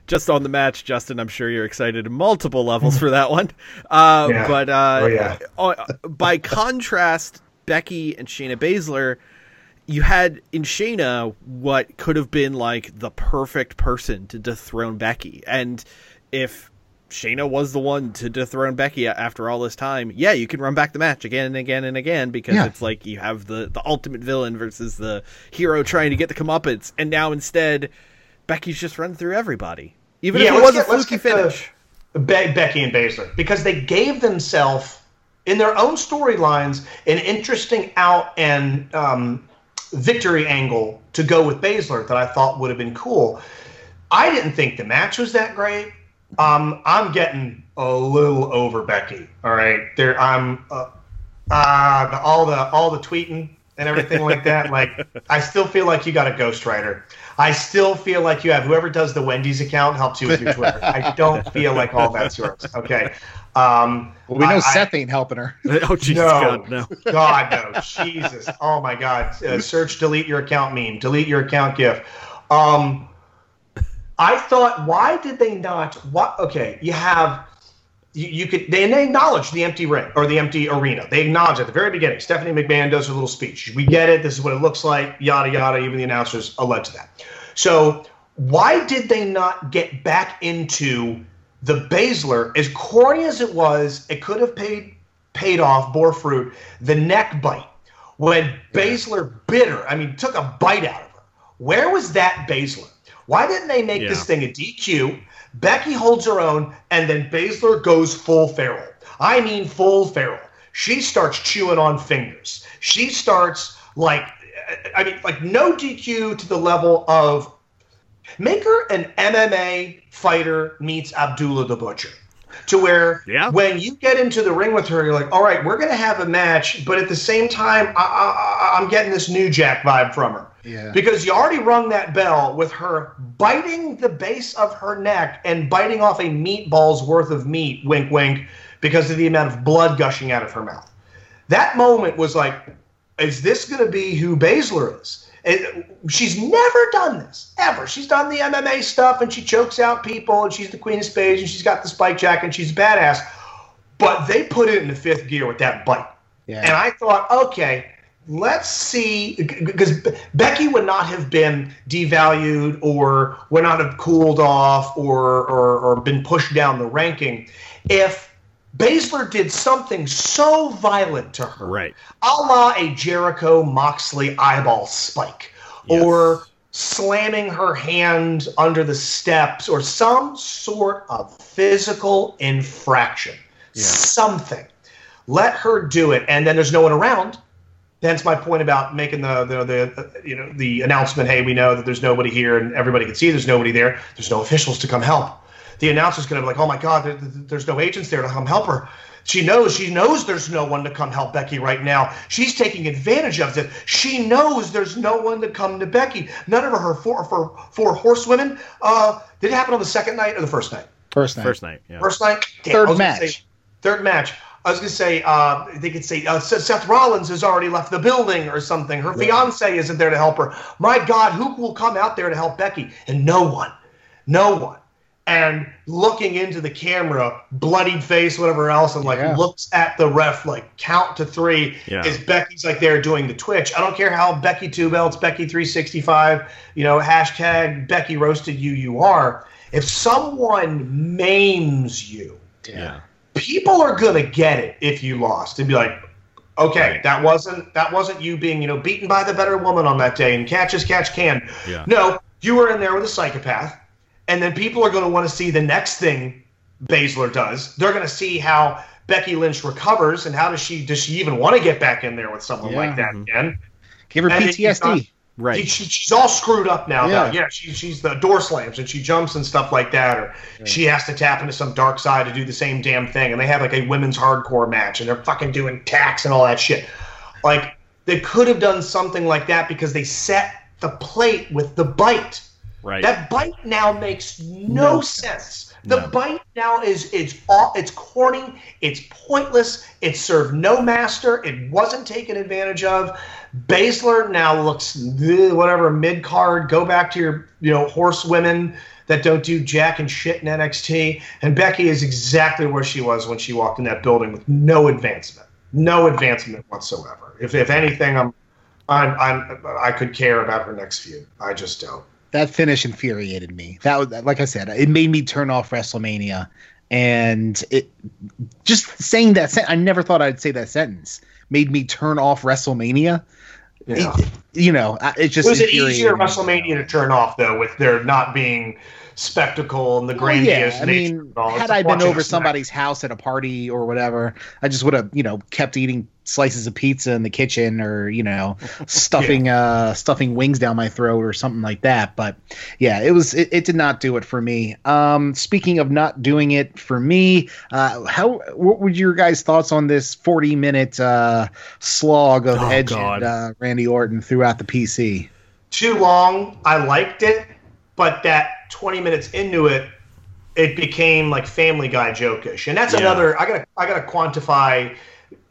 H: just on the match, Justin, I'm sure you're excited at multiple levels for that one. Uh,
G: Yeah.
H: But uh,
G: Oh, yeah.
H: uh, by contrast, Becky and Shayna Baszler. You had in Shayna what could have been like the perfect person to dethrone Becky, and if Shayna was the one to dethrone Becky after all this time, yeah, you can run back the match again and again and again because
I: Yeah.
H: it's like you have the the ultimate villain versus the hero trying to get the comeuppance, and now instead Becky's just run through everybody, even
G: Yeah,
H: if it
G: let's
H: was a
G: get- let's
H: fluky
G: get the-
H: finish.
G: Be- Becky and Baszler because they gave themselves in their own storylines an interesting out and um, victory angle to go with Baszler that I thought would have been cool. I didn't think the match was that great. Um, I'm getting a little over Becky. All right, there I'm uh, uh, all the all the tweeting and everything like that. Like I still feel like you got a ghostwriter. I still feel like you have whoever does the Wendy's account helps you with your Twitter. I don't feel like all that's yours. Okay. Um,
I: Well, we know
G: I- I-
I: Seth ain't helping her.
H: oh Jesus
G: no,
H: God, no!
G: God, no, Jesus, oh my God! Uh, search, delete your account meme, delete your account gif. Um, I thought, why did they not? What? Okay, you have, you, you could. They, they acknowledge the empty ring or the empty arena. They acknowledge at the very beginning. Stephanie McMahon does her little speech. We get it. This is what it looks like. Yada yada. Even the announcers allege that. So why did they not get back into the Baszler? As corny as it was, it could have paid paid off, bore fruit. The neck bite when Baszler bit her. I mean, took a bite out of her. Where was that Baszler? Why didn't they make this thing a DQ? Becky holds her own, and then Baszler goes full feral. I mean, full feral. She starts chewing on fingers. She starts like, I mean, like no DQ to the level of make her an MMA fighter meets Abdullah the Butcher. To where
H: Yeah.
G: when you get into the ring with her, you're like, all right, we're going to have a match, but at the same time, I, I, I, I'm getting this New Jack vibe from her.
I: Yeah.
G: Because you already rung that bell with her biting the base of her neck and biting off a meatball's worth of meat, wink, wink, because of the amount of blood gushing out of her mouth. That moment was like, is this going to be who Baszler is? And she's never done this ever. She's done the MMA stuff and she chokes out people and she's the queen of spades and she's got the spike jacket and she's badass. But they put it in the fifth gear with that bite.
I: Yeah.
G: And I thought, okay, let's see, because Becky would not have been devalued or would not have cooled off or, or, or been pushed down the ranking if Baszler did something so violent to her
H: Right.
G: a la a Jericho Moxley eyeball spike,
H: Yes.
G: or slamming her hand under the steps, or some sort of physical infraction. Something. Let her do it, and then there's no one around. That's my point about making the, the the uh, you know the announcement. Hey, we know that there's nobody here, and everybody can see there's nobody there. There's no officials to come help. The announcer's going to be like, "Oh my God, there, there- there's no agents there to come help her." She knows she knows there's no one to come help Becky right now. She's taking advantage of it. She knows there's no one to come to Becky. None of her four four, four horsewomen. Uh, did it happen on the second night or the first night?
I: First night.
H: First night. Yeah.
G: First night. Damn,
I: Third
G: I was gonna
I: match.
G: say- third match. I was going to say uh, they could say uh, Seth Seth Rollins has already left the building or something. Her fiance isn't there to help her. My God, who will come out there to help Becky? And no one, no one. And looking into the camera, bloodied face, whatever else, and like
I: Yeah.
G: looks at the ref like count to three.
H: Yeah.
G: Is Becky's like there doing the Twitch? I don't care how Becky two belts, Becky three sixty five, you know, hashtag Becky roasted you. You are. If someone maims you,
H: Yeah.
G: people are gonna get it if you lost and be like, okay, that wasn't that wasn't you being you know beaten by the better woman on that day and catch as catch can.
H: Yeah.
G: No, you were in there with a psychopath, and then people are gonna want to see the next thing Baszler does. They're gonna see how Becky Lynch recovers and how does she does she even want to get back in there with someone
I: Yeah.
G: like that again?
I: Give her
G: And
I: PTSD.
H: Right.
G: she, she- she's all screwed up now.
I: Yeah.
G: Yeah, yeah she, she's the door slams and she jumps and stuff like that, or she has to tap into some dark side to do the same damn thing. And they have like a women's hardcore match and they're fucking doing tacks and all that shit. Like they could have done something like that because they set the plate with the bite.
H: Right.
G: That bite now makes no,
I: No
G: sense. The
H: No.
G: bite now is it's all it's corny, it's pointless, it served no master, it wasn't taken advantage of. Baszler now looks whatever mid card. Go back to your you know horse women that don't do jack and shit in NXT. And Becky is exactly where she was when she walked in that building with no advancement, no advancement whatsoever. If if anything, I'm I'm, I'm I could care about her next feud. I just don't.
I: That finish infuriated me. That was like I said, it made me turn off WrestleMania, and it just saying that. Sen- I never thought I'd say that sentence. Made me turn off WrestleMania.
G: Yeah.
I: It- you know, it just
G: was it easier. WrestleMania to turn off though, with there not being spectacle and the
I: Well,
G: grandiose
I: yeah, I mean? Had I been over somebody's house at a party or whatever, I just would have, you know, kept eating slices of pizza in the kitchen or, you know, stuffing uh stuffing wings down my throat or something like that. But yeah, it was it, it did not do it for me. Um speaking of not doing it for me, uh how what were your guys' thoughts on this 40 minute uh slog of
H: Oh,
I: Edge
H: God.
I: and uh, Randy Orton throughout the PC?
G: too long. I liked it, but that 20 minutes into it, it became like Family Guy jokish, and that's
H: Yeah.
G: another. I gotta I gotta quantify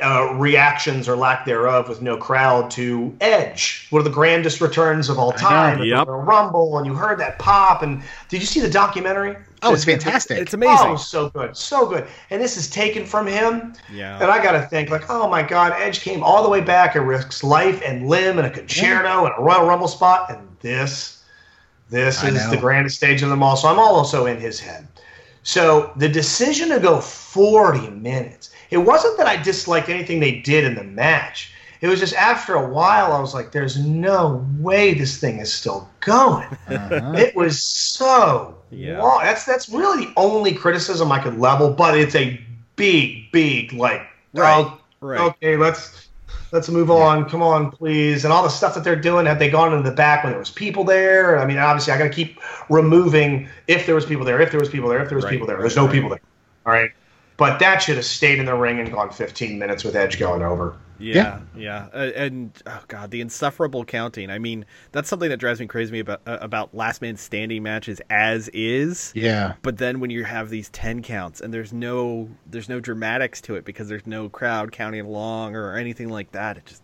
G: uh, reactions or lack thereof with no crowd to Edge, one of the grandest returns of all time.
H: know.
G: at
H: Yep.
G: the Rumble, and you heard that pop. And did you see the documentary?
I: Oh, it's fantastic.
H: It's amazing.
G: Oh, so good, so good. And this is taken from him.
H: Yeah.
G: And I got to think, like, oh my God, Edge came all the way back and risks life and limb and a concerto and a Royal Rumble spot, and this, this
I: I
G: is
I: know.
G: the grandest stage of them all. So I'm also in his head. So the decision to go 40 minutes, it wasn't that I disliked anything they did in the match. It was just after a while, I was like, "There's no way this thing is still going." Uh-huh. It was so
H: Yeah.
G: long. That's that's really the only criticism I could level, but it's a big, big like,
H: Right,
G: oh,
H: right.
G: okay, let's let's move on. Come on, please. And all the stuff that they're doing, had they gone into the back when there was people there? I mean, obviously, I got to keep removing if there was people there, if there was people there, if there was
H: Right,
G: people there. There's no people there. All right. But that should have stayed in the ring and gone 15 minutes with Edge going over.
H: Yeah, yeah, Uh, and oh god, the insufferable counting. I mean, that's something that drives me crazy about uh, about last man standing matches as is.
I: Yeah.
H: But then when you have these ten counts and there's no there's no dramatics to it because there's no crowd counting along or anything like that, it just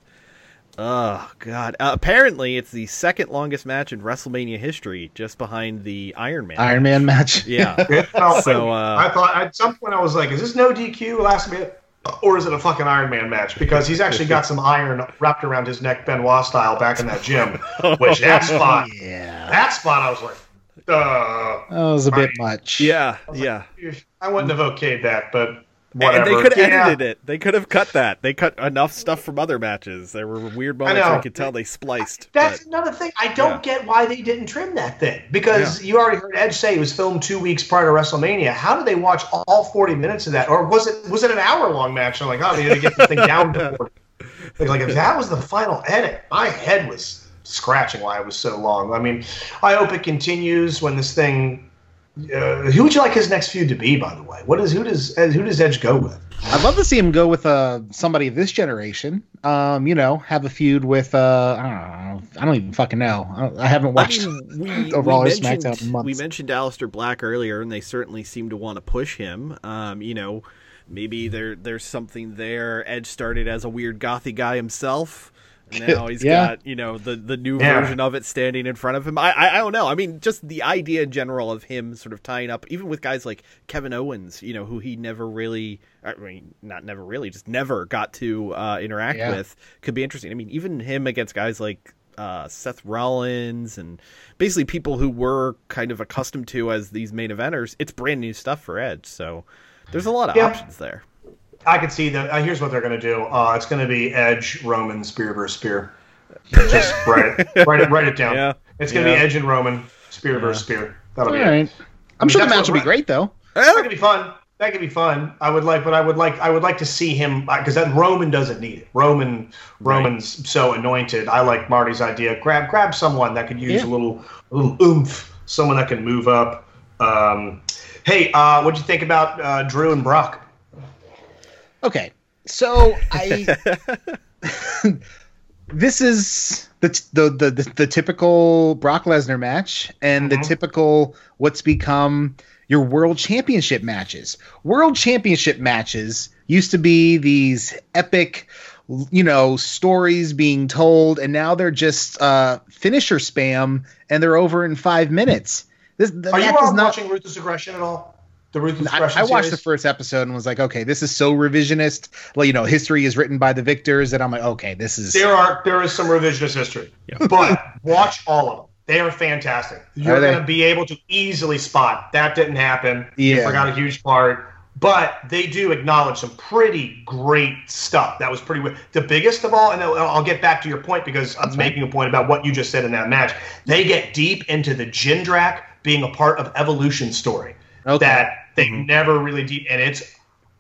H: oh god. Uh, apparently, it's the second longest match in WrestleMania history, just behind the Iron Man.
I: Iron Man match.
H: Yeah.
G: It felt
H: So, uh,
G: I thought at some point I was like, is this no DQ last minute? Or is it a fucking Iron Man match? Because he's actually got some iron wrapped around his neck, Benoit style, back in that gym. Which that spot,
I: Yeah.
G: that spot, I was like, uh,
I: That was a bit much.
H: Yeah, yeah.
G: I wouldn't have okayed that, but
H: And they could have
G: Yeah.
H: edited it. They could have cut that. They cut enough stuff from other matches. There were weird moments where
G: know.
H: you could tell they spliced.
G: That's
H: but-
G: another thing. I don't get why they didn't trim that thing because you already heard Edge say it was filmed two weeks prior to WrestleMania. How did they watch all forty minutes of that, or was it was it an hour long match? I'm like, oh, they had to get the thing down to 40. Like, like if that was the final edit, my head was scratching why it was so long. I mean, I hope it continues when this thing. Uh, who would you like his next feud to be? By the way, what is who does who does Edge go with?
I: I'd love to see him go with uh, somebody of this generation. Um, you know, have a feud with uh, I don't know. I don't even fucking know. I, don't- I haven't
H: I
I: watched
H: mean, we,
I: overall
H: we
I: SmackDown
H: mentioned,
I: in months.
H: we mentioned Aleister Black earlier, and they certainly seem to want to push him. Um, you know, maybe there there's something there. Edge started as a weird gothy guy himself. And Now he's
I: Yeah.
H: got you know the the new
G: Yeah.
H: version of it standing in front of him. I, I I don't know. I mean, just the idea in general of him sort of tying up, even with guys like Kevin Owens, you know, who he never really, I mean, not never really, just never got to uh, interact
I: Yeah.
H: with, could be interesting. I mean, even him against guys like uh, Seth Rollins and basically people who were kind of accustomed to as these main eventers, it's brand new stuff for Edge. So there's a lot of
G: Yeah.
H: options there.
G: I could see that. Uh, here's what they're going to do. Uh, it's going to be Edge, Roman, spear versus spear. Just write it, write it, write it down.
H: Yeah.
G: It's going to
H: Yeah.
G: be Edge and Roman, spear versus spear. That'll
I: All
G: be
I: right.
G: it.
I: I'm sure the match will be great though.
G: That could be fun. That could be fun. I would like, but I would like, I would like to see him because that Roman doesn't need it. Roman, Roman's so anointed. I like Marty's idea. Grab, grab someone that could use
I: Yeah.
G: a little, a little oomph. Someone that can move up. Um, hey, uh, what'd you think about uh, Drew and Brock?
I: Okay, so I this is the, the the the the typical Brock Lesnar match and the typical what's become your world championship matches. World championship matches used to be these epic you know stories being told and now they're just uh finisher spam and they're over in 5 minutes. This
G: Are you
I: not
G: watching Ruthless Aggression at all? The Ruthless
I: I,
G: Aggression
I: I watched the first episode and was like, okay, this is so revisionist. Like, you know, history is written by the victors, and I'm like, okay, this is.
G: There are there is some revisionist history, but watch all of them. They are fantastic. You're
I: Are
G: going to be able to easily spot that didn't happen. You
I: Yeah.
G: forgot a huge part, but they do acknowledge some pretty great stuff. That was pretty. wi- The biggest of all, and I'll I'll get back to your point because I'm making a point about what you just said in that match. They get deep into the Jindrak being a part of Evolution story
I: Okay.
G: that they never really deep, and it's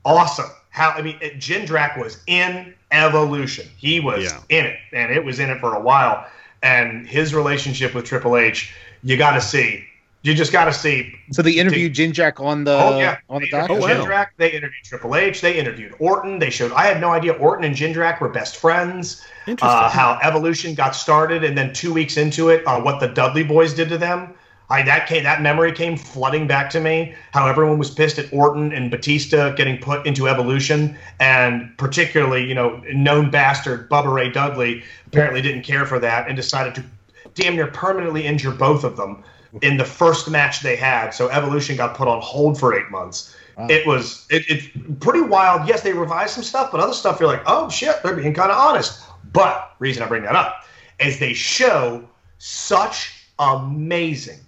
G: awesome. How I mean, it, Jindrak was in Evolution. He was
H: Yeah.
G: in it, and it was in it for a while. And his relationship with Triple H, you got to see. You just got to see.
I: So they interviewed Jindrak on the
G: oh yeah,
I: on the
G: they
I: doc.
G: interviewed
H: Oh, wow.
G: Jindrak. They interviewed Triple H. They interviewed Orton. They showed. I had no idea Orton and Jindrak were best friends.
H: Interesting.
G: Uh, how Evolution got started, and then two weeks into it, uh, what the Dudley Boys did to them. I that came that memory came flooding back to me. How everyone was pissed at Orton and Batista getting put into Evolution, and particularly, you know, known bastard Bubba Ray Dudley apparently didn't care for that and decided to damn near permanently injure both of them in the first match they had. So Evolution got put on hold for eight months. It was it, it's pretty wild. Yes, they revised some stuff, but other stuff you're like, oh shit, they're being kind of honest. But reason I bring that up is they show such amazing,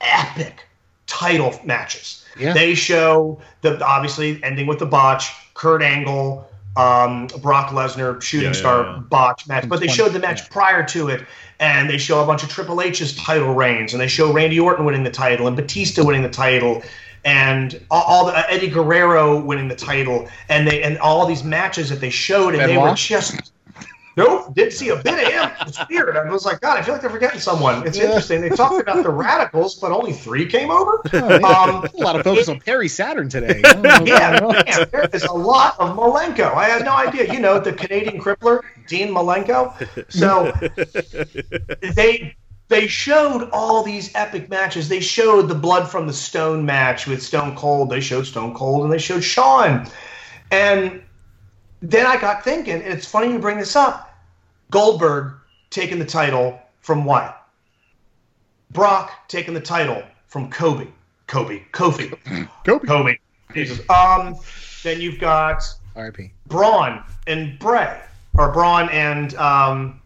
G: epic title matches.
I: Yeah.
G: They show the obviously ending with the botch, Kurt Angle, um, Brock Lesnar shooting
H: Yeah, yeah,
G: star
H: yeah.
G: botch match, but they showed the match prior to it, and they show a bunch of Triple H's title reigns, and they show Randy Orton winning the title and Batista winning the title. And all, all the uh, Eddie Guerrero winning the title, and they and all these matches that they showed, and they were just Nope, didn't see a bit of him. It's weird. I was like, God, I feel like they're forgetting someone. It's interesting. They talked about the radicals, but only three came over. Um,
I: a lot of focus on Perry Saturn today.
G: yeah, man, there is a lot of Malenko. I had no idea. You know, the Canadian crippler, Dean Malenko. So they they showed all these epic matches. They showed the Blood from the Stone match with Stone Cold. They showed Stone Cold and they showed Shawn. And then I got thinking, and it's funny you bring this up. Goldberg taking the title from what? Brock taking the title from Kobe. Kobe. Kofi.
I: Kobe.
G: Kobe. Jesus. Um, then you've got
I: R.I.P.
G: Braun and Bray, or Braun and um,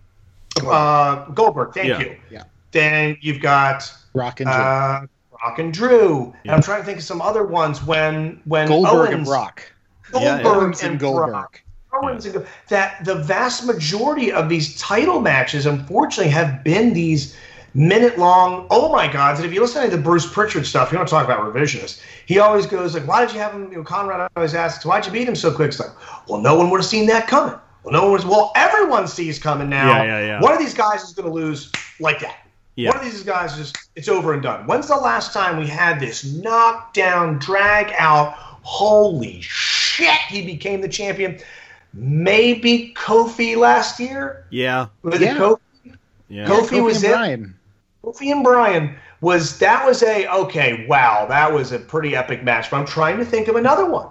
G: uh, Goldberg. Thank
H: Yeah.
G: you.
I: Yeah.
G: Then you've got
I: Rock and Drew.
G: uh, Rock and Drew. And I'm trying to think of some other ones when when
I: Goldberg
G: Owens,
I: and Brock.
H: Yeah,
G: Goldberg
I: Owens and
G: and
I: Goldberg.
G: Brock. Owens and that the vast majority of these title matches, unfortunately, have been these minute long. Oh my God! And if you listen to the Bruce Pritchard stuff, you don't talk about revisionists. He always goes like, "Why did you have him?" You know, Conrad always asks, "Why'd you beat him so quick?" It's like, well, no one would have seen that coming. Well, no one was. Well, everyone sees coming now.
H: Yeah, yeah, yeah.
G: One of these guys is going to lose like that.
H: Yeah.
G: One of these guys is it's over and done. When's the last time we had this knockdown, drag out? Holy shit! He became the champion. Maybe Kofi last year.
H: Yeah.
G: Was
I: Yeah.
G: Kofi?
H: Yeah.
G: Kofi was
I: and
G: it.
I: Bryan.
G: Kofi and Bryan was that was a okay. Wow, that was a pretty epic match. But I'm trying to think of another one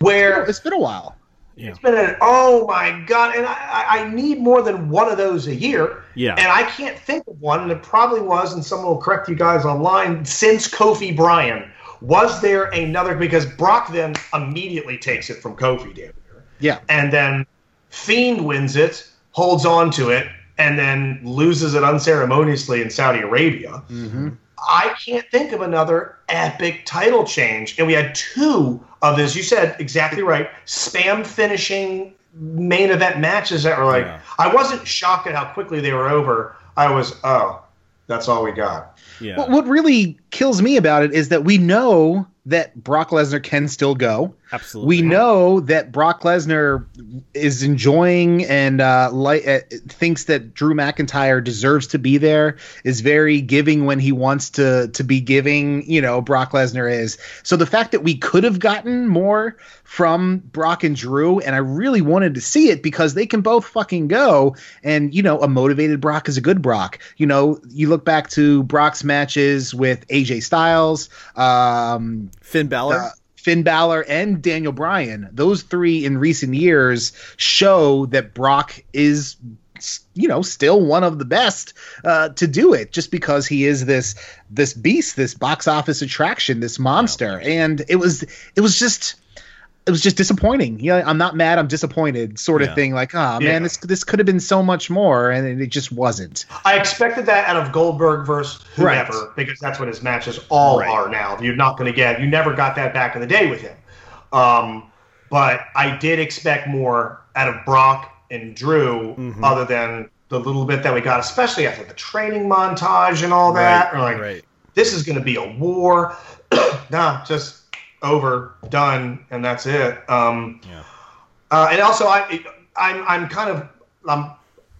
G: where
I: It's been a while. Yeah.
G: it's been an oh my god, and I, I I need more than one of those a year.
H: Yeah.
G: And I can't think of one, and it probably was, and someone will correct you guys online, since Kofi Bryan. Was there another? Because Brock then immediately takes it from Kofi, damn near.
I: Yeah.
G: And then Fiend wins it, holds on to it, and then loses it unceremoniously in Saudi Arabia. Mm-hmm. I can't think of another epic title change. And we had two of this. You said exactly right. Spam finishing main event matches that were like,
H: Yeah.
G: I wasn't shocked at how quickly they were over. I was, oh, that's all we got.
H: Yeah.
I: What, what really kills me about it is that we know that Brock Lesnar can still go.
H: Absolutely.
I: We know that Brock Lesnar is enjoying and uh, li- uh, thinks that Drew McIntyre deserves to be there. Is very giving when he wants to to be giving. You know, Brock Lesnar is. So the fact that we could have gotten more from Brock and Drew, and I really wanted to see it because they can both fucking go. And you know, a motivated Brock is a good Brock. You know, you look back to Brock's matches with AJ Styles. Um,
H: Finn Balor.
I: uh, Finn Balor and Daniel Bryan, those three in recent years show that Brock is you know still one of the best uh, to do it just because he is this this beast this box office attraction this monster. And it was it was just it was just disappointing yeah i'm not mad i'm disappointed sort of
H: Yeah.
I: thing like oh
G: Yeah.
I: man this this could have been so much more and it just wasn't
G: I expected that out of Goldberg versus whoever
I: Right.
G: because that's what his matches all
H: Right.
G: are now. You're not going to get. You never got that back in the day with him. Um, but I did expect more out of Brock and Drew,
H: Mm-hmm.
G: other than the little bit that we got, especially after the training montage and all that.
H: Right,
G: Or like,
H: right.
G: this is going to be a war. nah, just over, done, and that's it. Um,
H: Yeah.
G: uh, and also, I, I'm, I'm kind of, I'm,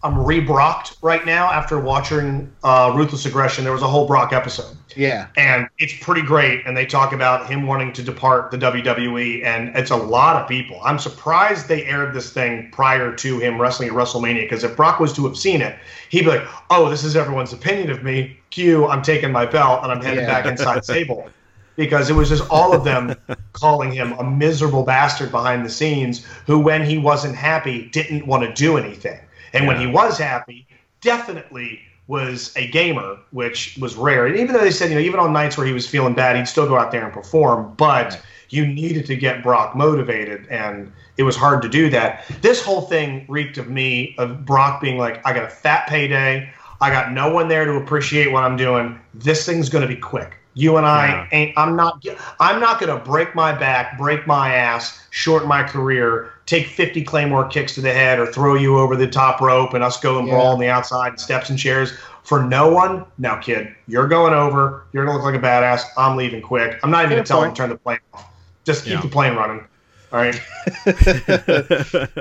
G: I'm re-Brocked right now after watching uh, Ruthless Aggression. There was a whole Brock episode,
I: yeah
G: and it's pretty great. And they talk about him wanting to depart the WWE, and it's a lot of people. I'm surprised they aired this thing prior to him wrestling at WrestleMania, because if Brock was to have seen it, he'd be like, "Oh, this is everyone's opinion of me. Q, I'm taking my belt and I'm headed
I: Yeah.
G: back inside Sable." Because it was just all of them calling him a miserable bastard behind the scenes who, when he wasn't happy, didn't want to do anything. And when he was happy, definitely was a gamer, which was rare. And even though they said, you know, even on nights where he was feeling bad, he'd still go out there and perform. But you needed to get Brock motivated, and it was hard to do that. This whole thing reeked of me, of Brock being like, I got a fat payday. I got no one there to appreciate what I'm doing. This thing's going to be quick. You and I
H: Yeah.
G: ain't. I'm not. I'm not going to break my back, break my ass, shorten my career, take 50 claymore kicks to the head, or throw you over the top rope, and us go and brawl on the outside, steps and chairs for no one. No, kid, you're going over. You're going to look like a badass. I'm leaving quick. I'm not even going
I: Fair
G: to tell him to turn the plane off. Just keep
H: Yeah.
G: the plane running. All right.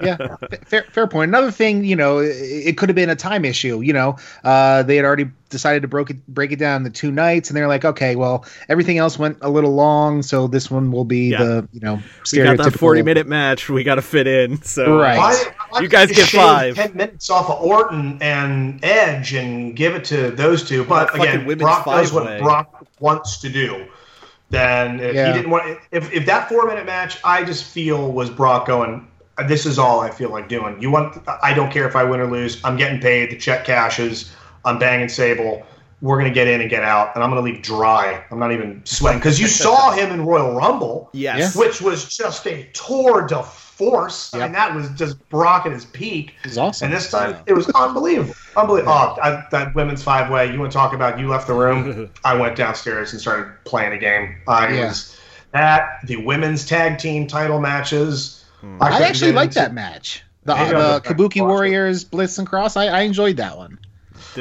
I: yeah, fair, fair point. Another thing, you know, it, it could have been a time issue. You know, uh, they had already decided to break it break it down the two nights, and they're like, okay, well, everything else went a little long, so this one will be
H: Yeah.
I: the you know
H: We got that 40 minute match we got to fit in. So
I: Right.
G: Why, why
H: You guys get five,
G: ten minutes off of Orton and Edge and give it to those two. But
H: Fucking
G: again,
H: women's
G: Brock does what
H: five-way.
G: Brock wants to do. Then if
I: Yeah.
G: he didn't want, if if that four minute match, I just feel was Brock going. This is all I feel like doing. You want? I don't care if I win or lose. I'm getting paid. The check cashes. I'm banging Sable. We're gonna get in and get out, and I'm gonna leave dry. I'm not even sweating because you saw him in Royal Rumble
H: yes.
G: which was just a tour de force. I mean, that was just Brock at his peak.
I: It was awesome.
G: And this time, it was unbelievable. Unbelievable. Oh, I, that women's five way. You want to talk about? You left the room. I went downstairs and started playing a game. I
I: Yeah.
G: was that the women's tag team title matches.
I: I
G: couldn't
I: actually
G: get
I: liked
G: into-
I: that match. The,
G: Maybe
I: the
G: I'll go back
I: Kabuki
G: and watch it.
I: Warriors, Bliss and Cross. I, I enjoyed that one.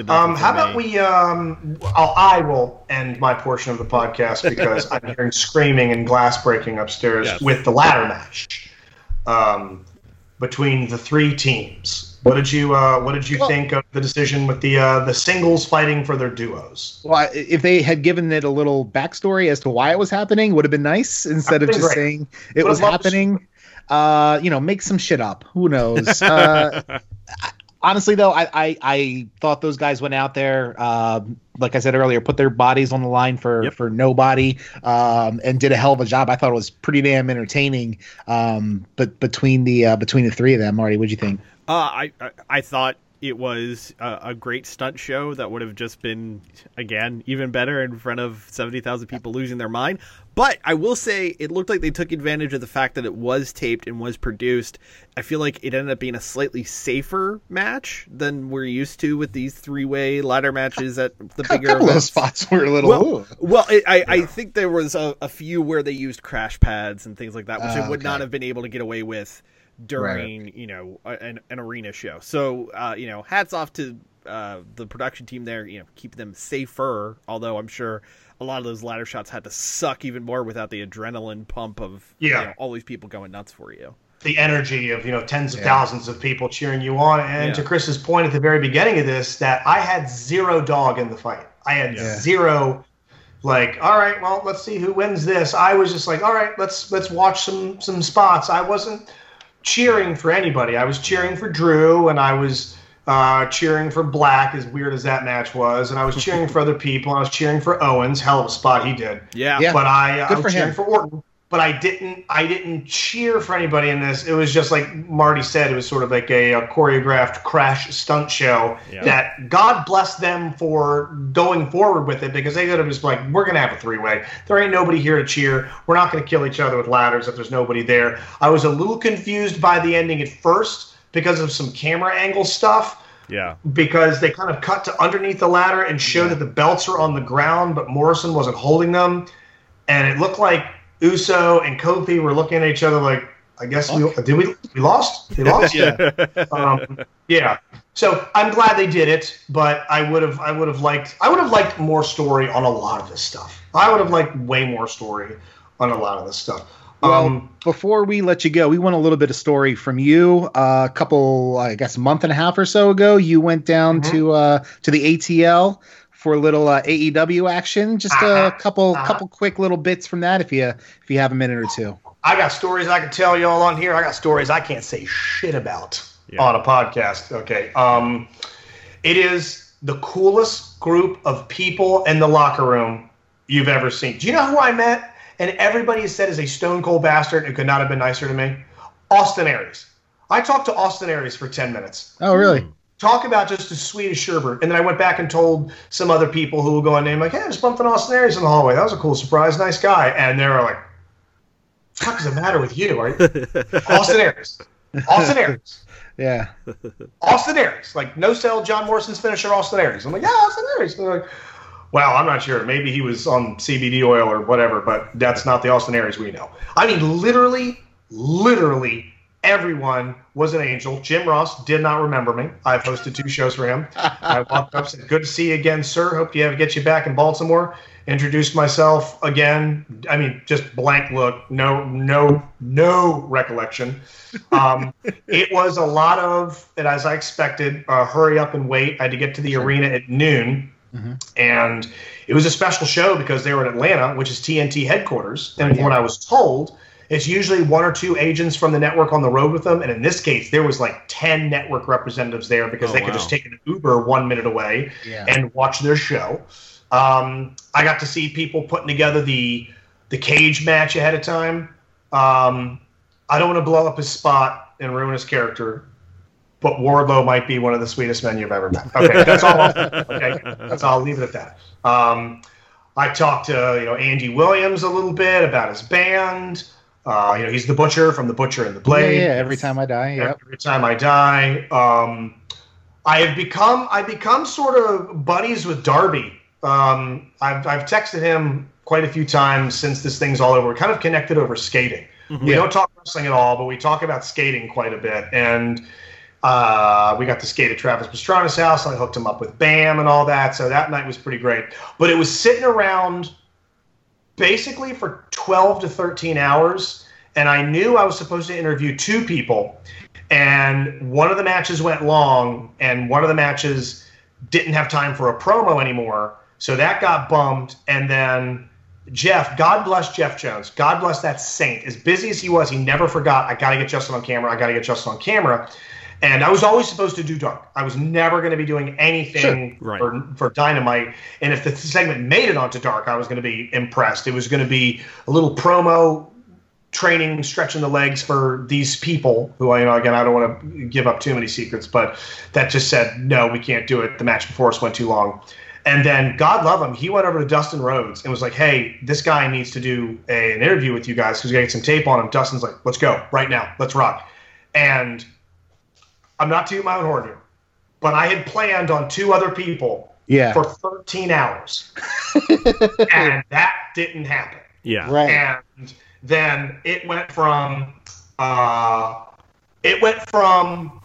G: Um, how about we? Um, I'll, I will end my portion of the podcast because I'm hearing screaming and glass breaking upstairs
H: Yes.
G: with the ladder match um, between the three teams. What did you uh, What did you
I: Well-
G: think of the decision with the uh, the singles fighting for their duos?
I: Well, if they had given it a little backstory as to why it was happening, would have been nice instead of just saying it
G: Would've
I: was
G: loved to see
I: happening. Uh, you know, make some shit up. Who knows? Uh, honestly, though, I, I I thought those guys went out there, um, like I said earlier, put their bodies on the line for
H: Yep.
I: for nobody, um, and did a hell of a job. I thought it was pretty damn entertaining. Um, but between the uh, between the three of them, Marty, what'd you think?
H: Uh, I, I I thought it was a, a great stunt show that would have just been again even better in front of seventy thousand people losing their mind. But I will say it looked like they took advantage of the fact that it was taped and was produced. I feel like it ended up being a slightly safer match than we're used to with these three way ladder matches at the
I: A
H: bigger
I: couple of
H: events.
I: spots were a little.
H: Well,
I: ooh.
H: well, it, I, I think there was a, a few where they used crash pads and things like that, which
I: Oh,
H: I would not have been able to get away with during, you know, an, an arena show. So, uh, you know, hats off to uh, the production team there. You know, keep them safer. Although I'm sure a lot of those ladder shots had to suck even more without the adrenaline pump of you know, all these people going nuts for you.
G: the energy of you know tens of
I: Yeah.
G: thousands of people cheering you on. And
H: Yeah.
G: to Chris's point at the very beginning of this, that I had zero dog in the fight. I had
I: Yeah.
G: zero. Like, all right, well, let's see who wins this. I was just like, all right, let's let's watch some some spots. I wasn't cheering for anybody. I was cheering for Drew, and I was uh, cheering for Black, as weird as that match was, and I was cheering for other people. And I was cheering for Owens. Hell of a spot he did
H: Yeah.
I: Yeah.
G: but I, I was
I: for
G: cheering
I: him.
G: for Orton. But I didn't. I didn't cheer for anybody in this. It was just like Marty said. It was sort of like a, a choreographed crash stunt show.
H: Yeah.
G: That God bless them for going forward with it because they could have just like, we're gonna have a three way. There ain't nobody here to cheer. We're not gonna kill each other with ladders if there's nobody there. I was a little confused by the ending at first because of some camera angle stuff
H: Yeah.
G: because they kind of cut to underneath the ladder and show that the belts are on the ground, but Morrison wasn't holding them, and it looked like Uso and Kofi were looking at each other like, "I guess we did we we lost? We lost?
I: Yeah.
G: um, yeah." So I'm glad they did it, but I would have I would have liked I would have liked more story on a lot of this stuff. I would have liked way more story on a lot of this stuff.
I: Well,
G: Um,
I: before we let you go, we want a little bit of story from you. Uh, a couple, I guess, a month and a half or so ago, you went down
G: Mhm.
I: to uh, to the ATL for a little uh, AEW action. Just a
G: Uh-huh.
I: couple,
G: Uh-huh.
I: couple quick little bits from that, if you if you have a minute or two.
G: I got stories I can tell y'all on here. I got stories I can't say shit about
H: Yeah.
G: on a podcast. Okay. Um, it is the coolest group of people in the locker room you've ever seen. Do you know who I met? And everybody has said is a stone cold bastard and could not have been nicer to me. Austin Aries. I talked to Austin Aries for 10 minutes.
I: Oh, really?
G: Talk about just as sweet as Sherbert. And then I went back and told some other people who will go on name, like, hey, I just bumped into Austin Aries in the hallway. That was a cool surprise. Nice guy. And they were like, fuck is the matter with you? Are you? Austin Aries. Austin Aries.
I: Yeah.
G: Austin Aries. Like, no sell John Morrison's finisher, Austin Aries. I'm like, yeah, Austin Aries. And they're like, Well, I'm not sure. Maybe he was on CBD oil or whatever, but that's not the Austin Aries we know. I mean, literally, literally everyone was an angel. Jim Ross did not remember me. I've hosted two shows for him. I walked up, said, "Good to see you again, sir. Hope you have get you back in Baltimore." Introduced myself again. I mean, just blank look, no, no, no recollection. Um, it was a lot of, and as I expected, uh, hurry up and wait. I had to get to the arena at noon. And it was a special show because they were in Atlanta, which is TNT headquarters. And from what I was told, it's usually one or two agents from the network on the road with them. And in this case, there was like 10 network representatives there because
H: Oh,
G: they could
H: wow.
G: just take an Uber one minute away
I: Yeah.
G: and watch their show. Um, I got to see people putting together the the cage match ahead of time. Um, I don't want to blow up his spot and ruin his character, but Wardlow might be one of the sweetest men you've ever met. Okay, that's all. Okay, that's all. I'll leave it at that. Um, I talked to you know Andy Williams a little bit about his band. Uh, you know, he's the butcher from the Butcher and the Blade.
I: yeah, every time I die. Yep.
G: Every time I die, um, I have become I become sort of buddies with Darby. Um, I've I've texted him quite a few times since this thing's all over. We're kind of connected over skating. We don't talk wrestling at all, but we talk about skating quite a bit. And uh, we got to skate at Travis Pastrana's house. I hooked him up with Bam and all that. So that night was pretty great. But it was sitting around basically for 12 to 13 hours and i knew i was supposed to interview two people and one of the matches went long and one of the matches didn't have time for a promo anymore so that got bumped and then jeff god bless jeff jones god bless that saint as busy as he was he never forgot i gotta get justin on camera i gotta get justin on camera and I was always supposed to do dark. I was never going to be doing anything
H: Right.
G: for, for Dynamite. And if the segment made it onto dark, I was going to be impressed. It was going to be a little promo training, stretching the legs for these people who I, you know, again, I don't want to give up too many secrets, but that just said, no, we can't do it. The match before us went too long. And then, God love him, he went over to Dustin Rhodes and was like, hey, this guy needs to do a, an interview with you guys because we got to get some tape on him. Dustin's like, let's go right now. Let's rock. And I'm not tooting my own horn here, but I had planned on two other people
I: Yeah.
G: for 13 hours. and that didn't happen.
H: Yeah.
I: Right.
G: And then it went from uh, it went from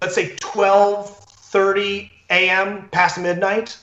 G: let's say 12:30 a.m. past midnight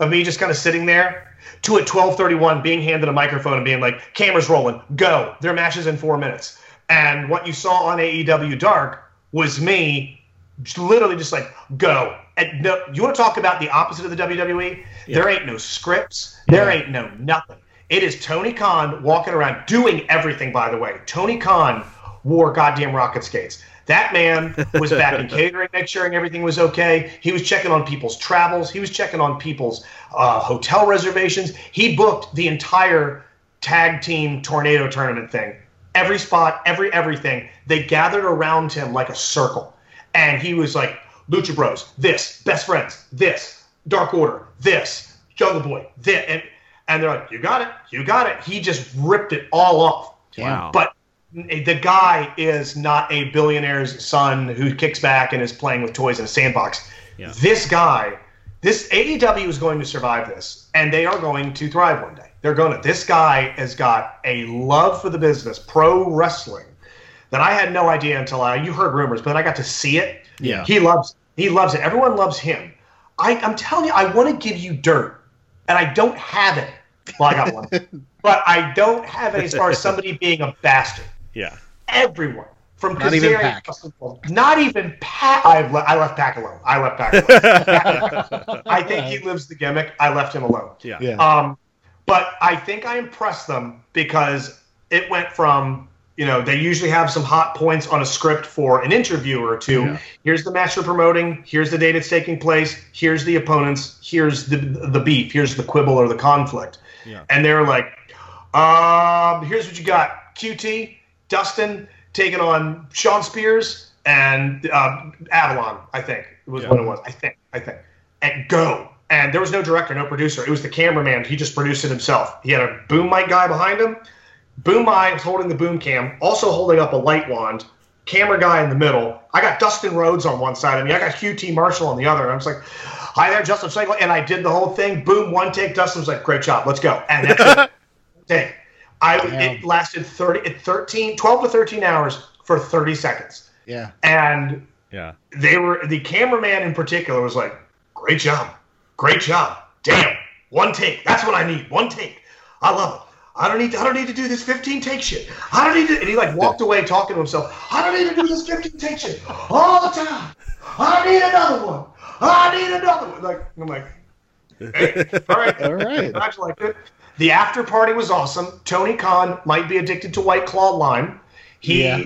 G: of me just kind of sitting there to at 12:31 being handed a microphone and being like, "Cameras rolling, go." Their match is in four minutes. And what you saw on AEW Dark was me just literally just like go. And no, you want to talk about the opposite of the WWE? There ain't no scripts. There ain't no nothing. It is Tony Khan walking around doing everything. By the way, Tony Khan wore goddamn rocket skates. That man was back in catering, making sure everything was okay. He was checking on people's travels. He was checking on people's uh, hotel reservations. He booked the entire tag team tornado tournament thing. Every spot, every everything. They gathered around him like a circle. And he was like, Lucha Bros, this, best friends, this, Dark Order, this, Jungle Boy, this. And, and they're like, you got it, you got it. He just ripped it all off.
H: Wow.
G: But the guy is not a billionaire's son who kicks back and is playing with toys in a sandbox.
H: Yeah.
G: This guy, this AEW is going to survive this, and they are going to thrive one day. They're going to. This guy has got a love for the business, pro wrestling, that I had no idea until I. You heard rumors, but then I got to see it.
H: Yeah.
G: He loves. He loves it. Everyone loves him. I, I'm telling you, I want to give you dirt, and I don't have it. Well, I got one, but I don't have it as far as somebody being a bastard
H: Yeah.
G: everyone from
I: Not even
G: Kazarian
I: Pac.
G: Justin Not even Pac. I, le- I left Pac alone. I left Pac alone. I think he lives the gimmick. I left him alone.
H: Yeah.
I: Yeah.
G: Um, but I think I impressed them because it went from you know they usually have some hot points on a script for an interview or two.
H: Yeah.
G: Here's the match they're promoting. Here's the date it's taking place. Here's the opponents. Here's the the beef. Here's the quibble or the conflict.
H: Yeah.
G: And they're like, um, here's what you got: QT, Dustin taking on Shawn Spears and uh, Avalon. I think it was what it was. I think. I think. And go. And there was no director, no producer. It was the cameraman. He just produced it himself. He had a boom mic guy behind him. Boom mic was holding the boom cam, also holding up a light wand. Camera guy in the middle. I got Dustin Rhodes on one side of me. I got QT Marshall on the other. And I was like, hi there, Justin Schlegel. And I did the whole thing. Boom, one take. Dustin was like, great job. Let's go. And that's it. Take. I, it lasted 30, it 13, 12 to 13 hours for 30 seconds.
I: Yeah.
G: And
H: Yeah.
G: they were, the cameraman in particular was like, great job. Great job. Damn. One take. That's what I need. One take. I love it. I don't need to, I don't need to do this 15 take shit. I don't need to and he like walked away talking to himself. I don't need to do this 15 take shit all the time. I need another one. I need another one. Like I'm like, hey, all right.
I: All right.
G: Congratulations. it. The after party was awesome. Tony Khan might be addicted to White Claw lime. He
I: Yeah.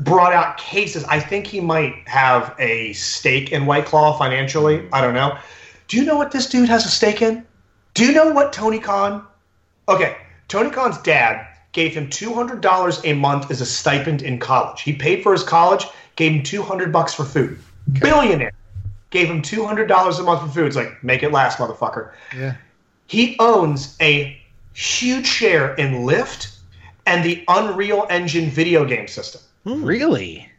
G: brought out cases. I think he might have a stake in White Claw financially. I don't know. Do you know what this dude has a stake in? Do you know what Tony Khan? Okay, Tony Khan's dad gave him two hundred dollars a month as a stipend in college. He paid for his college, gave him two hundred bucks for food. Billionaire gave him two hundred dollars a month for food. It's like make it last, motherfucker.
I: Yeah.
G: He owns a huge share in Lyft and the Unreal Engine video game system. Hmm.
I: Really?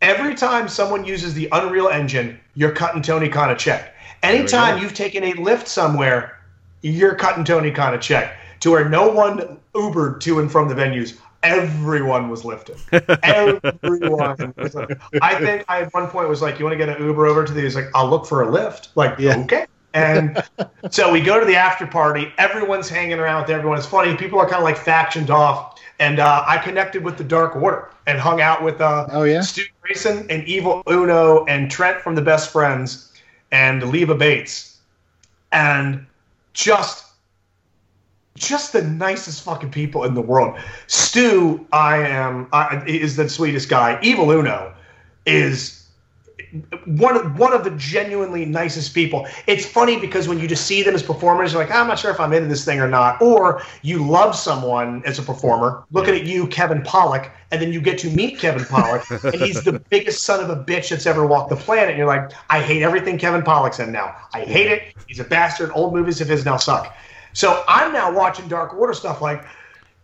G: Every time someone uses the Unreal Engine, you're cutting Tony Khan a check. Anytime you've taken a Lyft somewhere, you're cutting Tony Khan a check. To where no one Ubered to and from the venues, everyone was lifted. everyone. Was lifted. I think I at one point was like, "You want to get an Uber over to the?" He's like, "I'll look for a Lyft." Like,
I: Yeah.
G: okay. And so we go to the after party. Everyone's hanging around with everyone. It's funny. People are kind of like factioned off. And uh, I connected with the Dark Order and hung out with uh,
I: Oh, yeah?
G: Stu Grayson and Evil Uno and Trent from the Best Friends and Leva Bates. And just just the nicest fucking people in the world. Stu, I am I, is the sweetest guy. Evil Uno is one of one of the genuinely nicest people. It's funny because when you just see them as performers, you're like, I'm not sure if I'm into this thing or not. Or you love someone as a performer, looking at you, Kevin Pollock, and then you get to meet Kevin Pollock, and he's the biggest son of a bitch that's ever walked the planet. And you're like, I hate everything Kevin Pollock's in now. I hate it. He's a bastard. Old movies of his now suck. So I'm now watching Dark Order stuff like.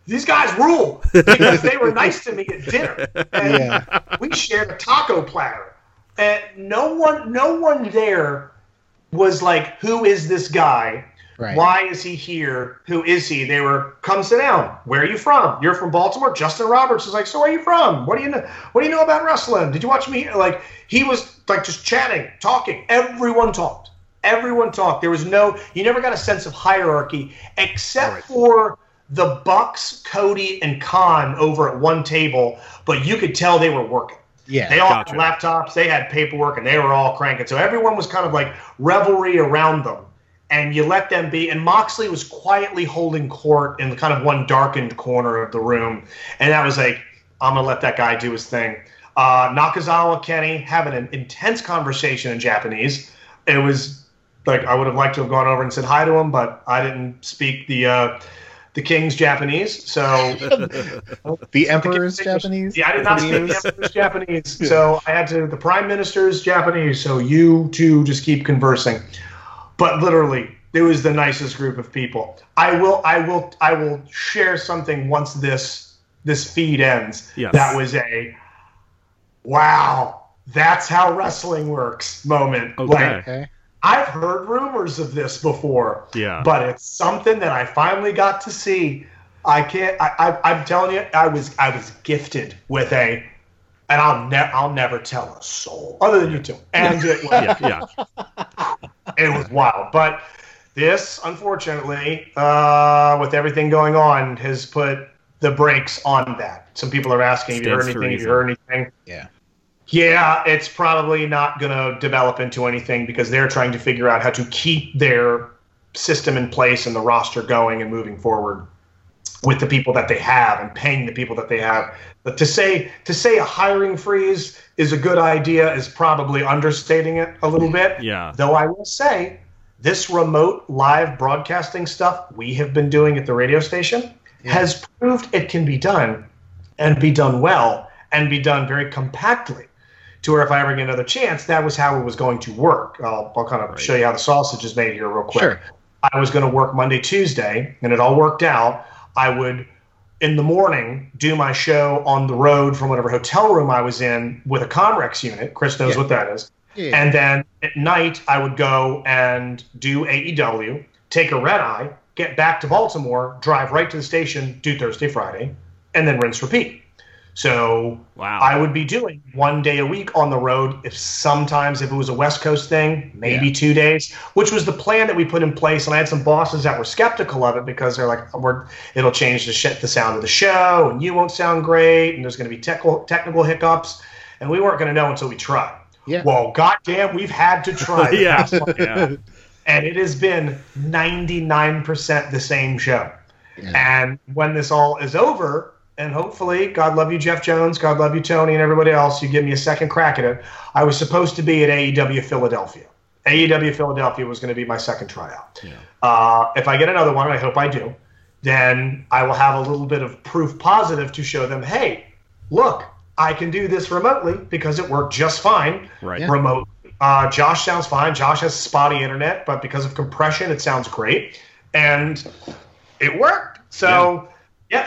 G: These guys rule because they were nice to me at dinner, and
I: Yeah.
G: we shared a taco platter. And no one no one there was like who is this guy?
I: Right.
G: why is he here? Who is he? They were come sit down. Where are you from? You're from baltimore? Justin roberts is like so where are you from? What do you know what do you know about wrestling? Did you watch me? Like he was like just chatting talking. Everyone talked everyone talked there was no you never got a sense of hierarchy except for the bucks cody and khan over at one table but you could tell they were working
I: Yeah.
G: they all
H: Gotcha.
G: had laptops, they had paperwork, and they were all cranking. So everyone was kind of like revelry around them. And you let them be. And Moxley was quietly holding court in the kind of one darkened corner of the room. And that was like, I'm going to let that guy do his thing. Uh, Nakazawa Kenny having an intense conversation in Japanese. It was like, I would have liked to have gone over and said hi to him, but I didn't speak the. Uh, the king's Japanese, so
I: the Emperor's Japanese?
G: yeah, I did not speak the Emperor's Japanese, so I had to the Prime Minister's Japanese. So you two just keep conversing. But literally, it was the nicest group of people. I will, I will, I will share something once this this feed ends.
H: Yes.
G: That was a wow. That's how wrestling works moment.
H: Okay.
G: Like,
I: Okay.
G: I've heard rumors of this before.
H: Yeah.
G: But it's something that I finally got to see. I can't. I, I, I'm telling you, I was I was gifted with a, and I'll never I'll never tell a soul other than you two. And it was,
H: Yeah, yeah.
G: it was wild. But this, unfortunately, uh, with everything going on, has put the brakes on that. Some people are asking, have you heard
H: Stands to
G: anything? Have you heard anything?
I: Yeah.
G: Yeah, it's probably not going to develop into anything because they're trying to figure out how to keep their system in place and the roster going and moving forward with the people that they have and paying the people that they have. But to say to say a hiring freeze is a good idea is probably understating it a little bit.
H: Yeah.
G: Though I will say this remote live broadcasting stuff we have been doing at the radio station has proved it can be done and be done well and be done very compactly to where if I ever get another chance, that was how it was going to work. I'll, I'll kind of show you how the sausage is made here real quick.
I: Sure.
G: I was going to work Monday, Tuesday, and it all worked out. I would, in the morning, do my show on the road from whatever hotel room I was in with a Comrex unit. Chris knows
I: Yeah.
G: what that is.
I: Yeah.
G: And then at night, I would go and do AEW, take a red eye, get back to Baltimore, drive right to the station, do Thursday, Friday, and then rinse, repeat. So
H: Wow.
G: I would be doing one day a week on the road. If sometimes if it was a West Coast thing, maybe two days, which was the plan that we put in place. And I had some bosses that were skeptical of it because they're like, "We're it'll change the shit, the sound of the show, and you won't sound great, and there's going to be technical technical hiccups." And we weren't going to know until we tried.
I: Yeah.
G: Well, goddamn, we've had to try.
H: Yeah. yeah.
G: and it has been 99% the same show. And when this all is over, and hopefully, God love you, Jeff Jones, God love you, Tony, and everybody else, you give me a second crack at it. I was supposed to be at AEW Philadelphia. AEW Philadelphia was going to be my second tryout. Uh, if I get another one, and I hope I do, then I will have a little bit of proof positive to show them, hey, look, I can do this remotely because it worked just fine
H: Right.
I: Yeah.
G: remote. Uh, Josh sounds fine. Josh has spotty internet, but because of compression, it sounds great, and it worked. So, yeah,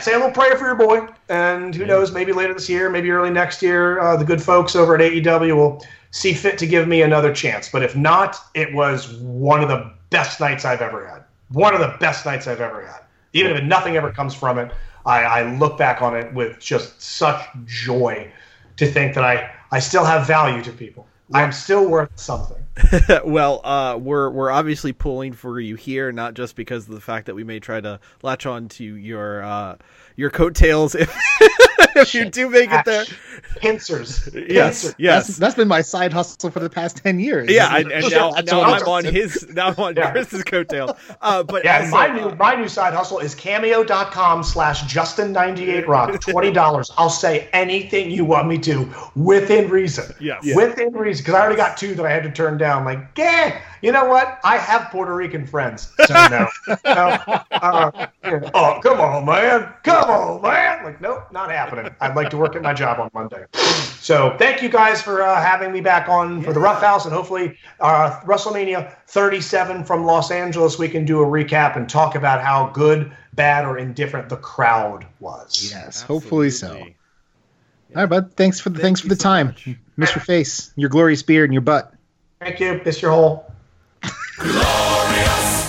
G: say a little prayer for your boy, and who knows, maybe later this year, maybe early next year, uh, the good folks over at AEW will see fit to give me another chance. But if not, it was one of the best nights I've ever had. One of the best nights I've ever had. Even if nothing ever comes from it, I, I look back on it with just such joy to think that I, I still have value to people. I'm still worth something.
H: well, uh, we're we're obviously pulling for you here, not just because of the fact that we may try to latch on to your uh, your coattails if, if you do make it there.
G: Pincers.
H: Yes,
G: Pincers.
H: yes.
I: That's, that's been my side hustle for the past 10 years.
H: yeah, and, and now, now I'm on his now I'm on
G: Yeah.
H: Chris's coattail. Uh, but
G: Yeah, and
H: also,
G: my new my new side hustle is cameo.com slash Justin98Rock. $20. I'll say anything you want me to within reason.
H: Yes.
G: Within reason. Because I already got two that I had to turn down. Like, yeah, you know what? I have Puerto Rican friends. So no. no. Uh, yeah. oh, come on, man. Come on, man. Like, nope, not happening. I'd like to work at my job on Monday. So thank you guys for uh, having me back on for the Rough House, and hopefully uh, WrestleMania 37 from Los Angeles, we can do a recap and talk about how good, bad, or indifferent the crowd was.
I: Yes, hopefully so.
H: Absolutely.
I: All right, bud. Thanks for the thanks for the
H: so
I: time,
H: much.
I: Mr. Face, your glorious beard and your butt.
G: Thank you. Miss your hole.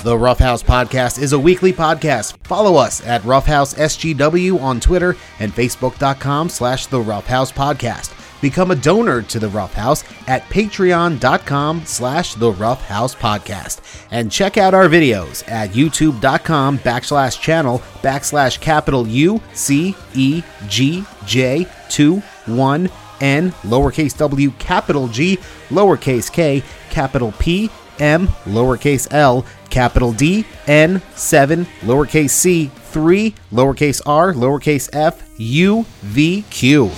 C: The Roughhouse Podcast is a weekly podcast. Follow us at Roughhouse SGW on Twitter and Facebook.com slash The Roughhouse Podcast. Become a donor to The Roughhouse at Patreon.com slash The Roughhouse Podcast. And check out our videos at YouTube.com backslash channel backslash capital U C E G J 2 1 N lowercase w capital G lowercase k capital P M lowercase l capital D N 7 lowercase c 3 lowercase r lowercase f U V Q.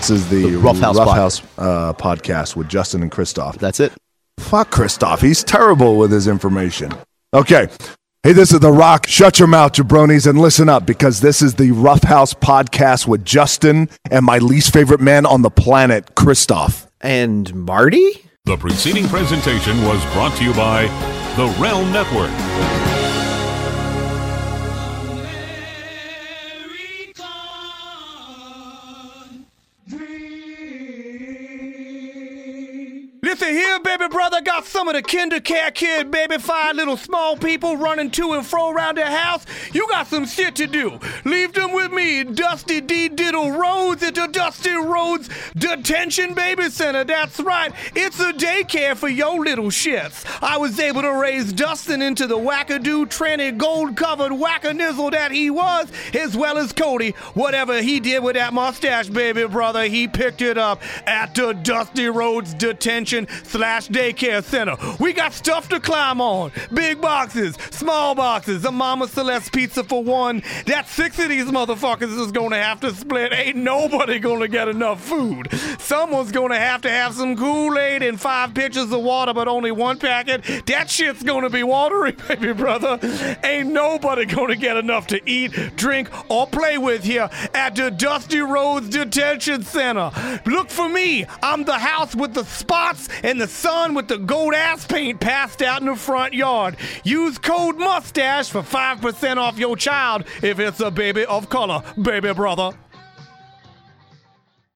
J: This is the,
K: The Rough House
J: House uh, podcast with Justin and Christoph.
K: That's it.
J: Fuck Christoph. He's terrible with his information. Okay. Hey, this is The Rock. Shut your mouth, jabronis, and listen up because this is the Rough House podcast with Justin and my least favorite man on the planet, Christoph.
K: And Marty?
L: The preceding presentation was brought to you by the Realm Network.
A: Listen here, baby brother, got some of the kinder care kid, baby. Five little small people running to and fro around their house. You got some shit to do. Leave them with me, Dusty D Diddle Rhodes at the Dusty Rhodes Detention Baby Center. That's right, it's a daycare for your little shits. I was able to raise Dustin into the wackadoo, tranny, gold covered wackanizzle that he was, as well as Cody. Whatever he did with that mustache, baby brother, he picked it up at the Dusty Rhodes Detention slash Daycare Center. We got stuff to climb on. Big boxes, small boxes, a Mama Celeste pizza for one. That six of these motherfuckers is gonna have to split. Ain't nobody gonna get enough food. Someone's gonna have to have some Kool-Aid and five pitchers of water, but only one packet. That shit's gonna be watery, baby brother. Ain't nobody gonna get enough to eat, drink, or play with here at the Dusty Rhodes Detention Center. Look for me. I'm the house with the spots and the son with the gold ass paint passed out in the front yard. Use code mustache for 5% off your child if it's a baby of color, baby brother.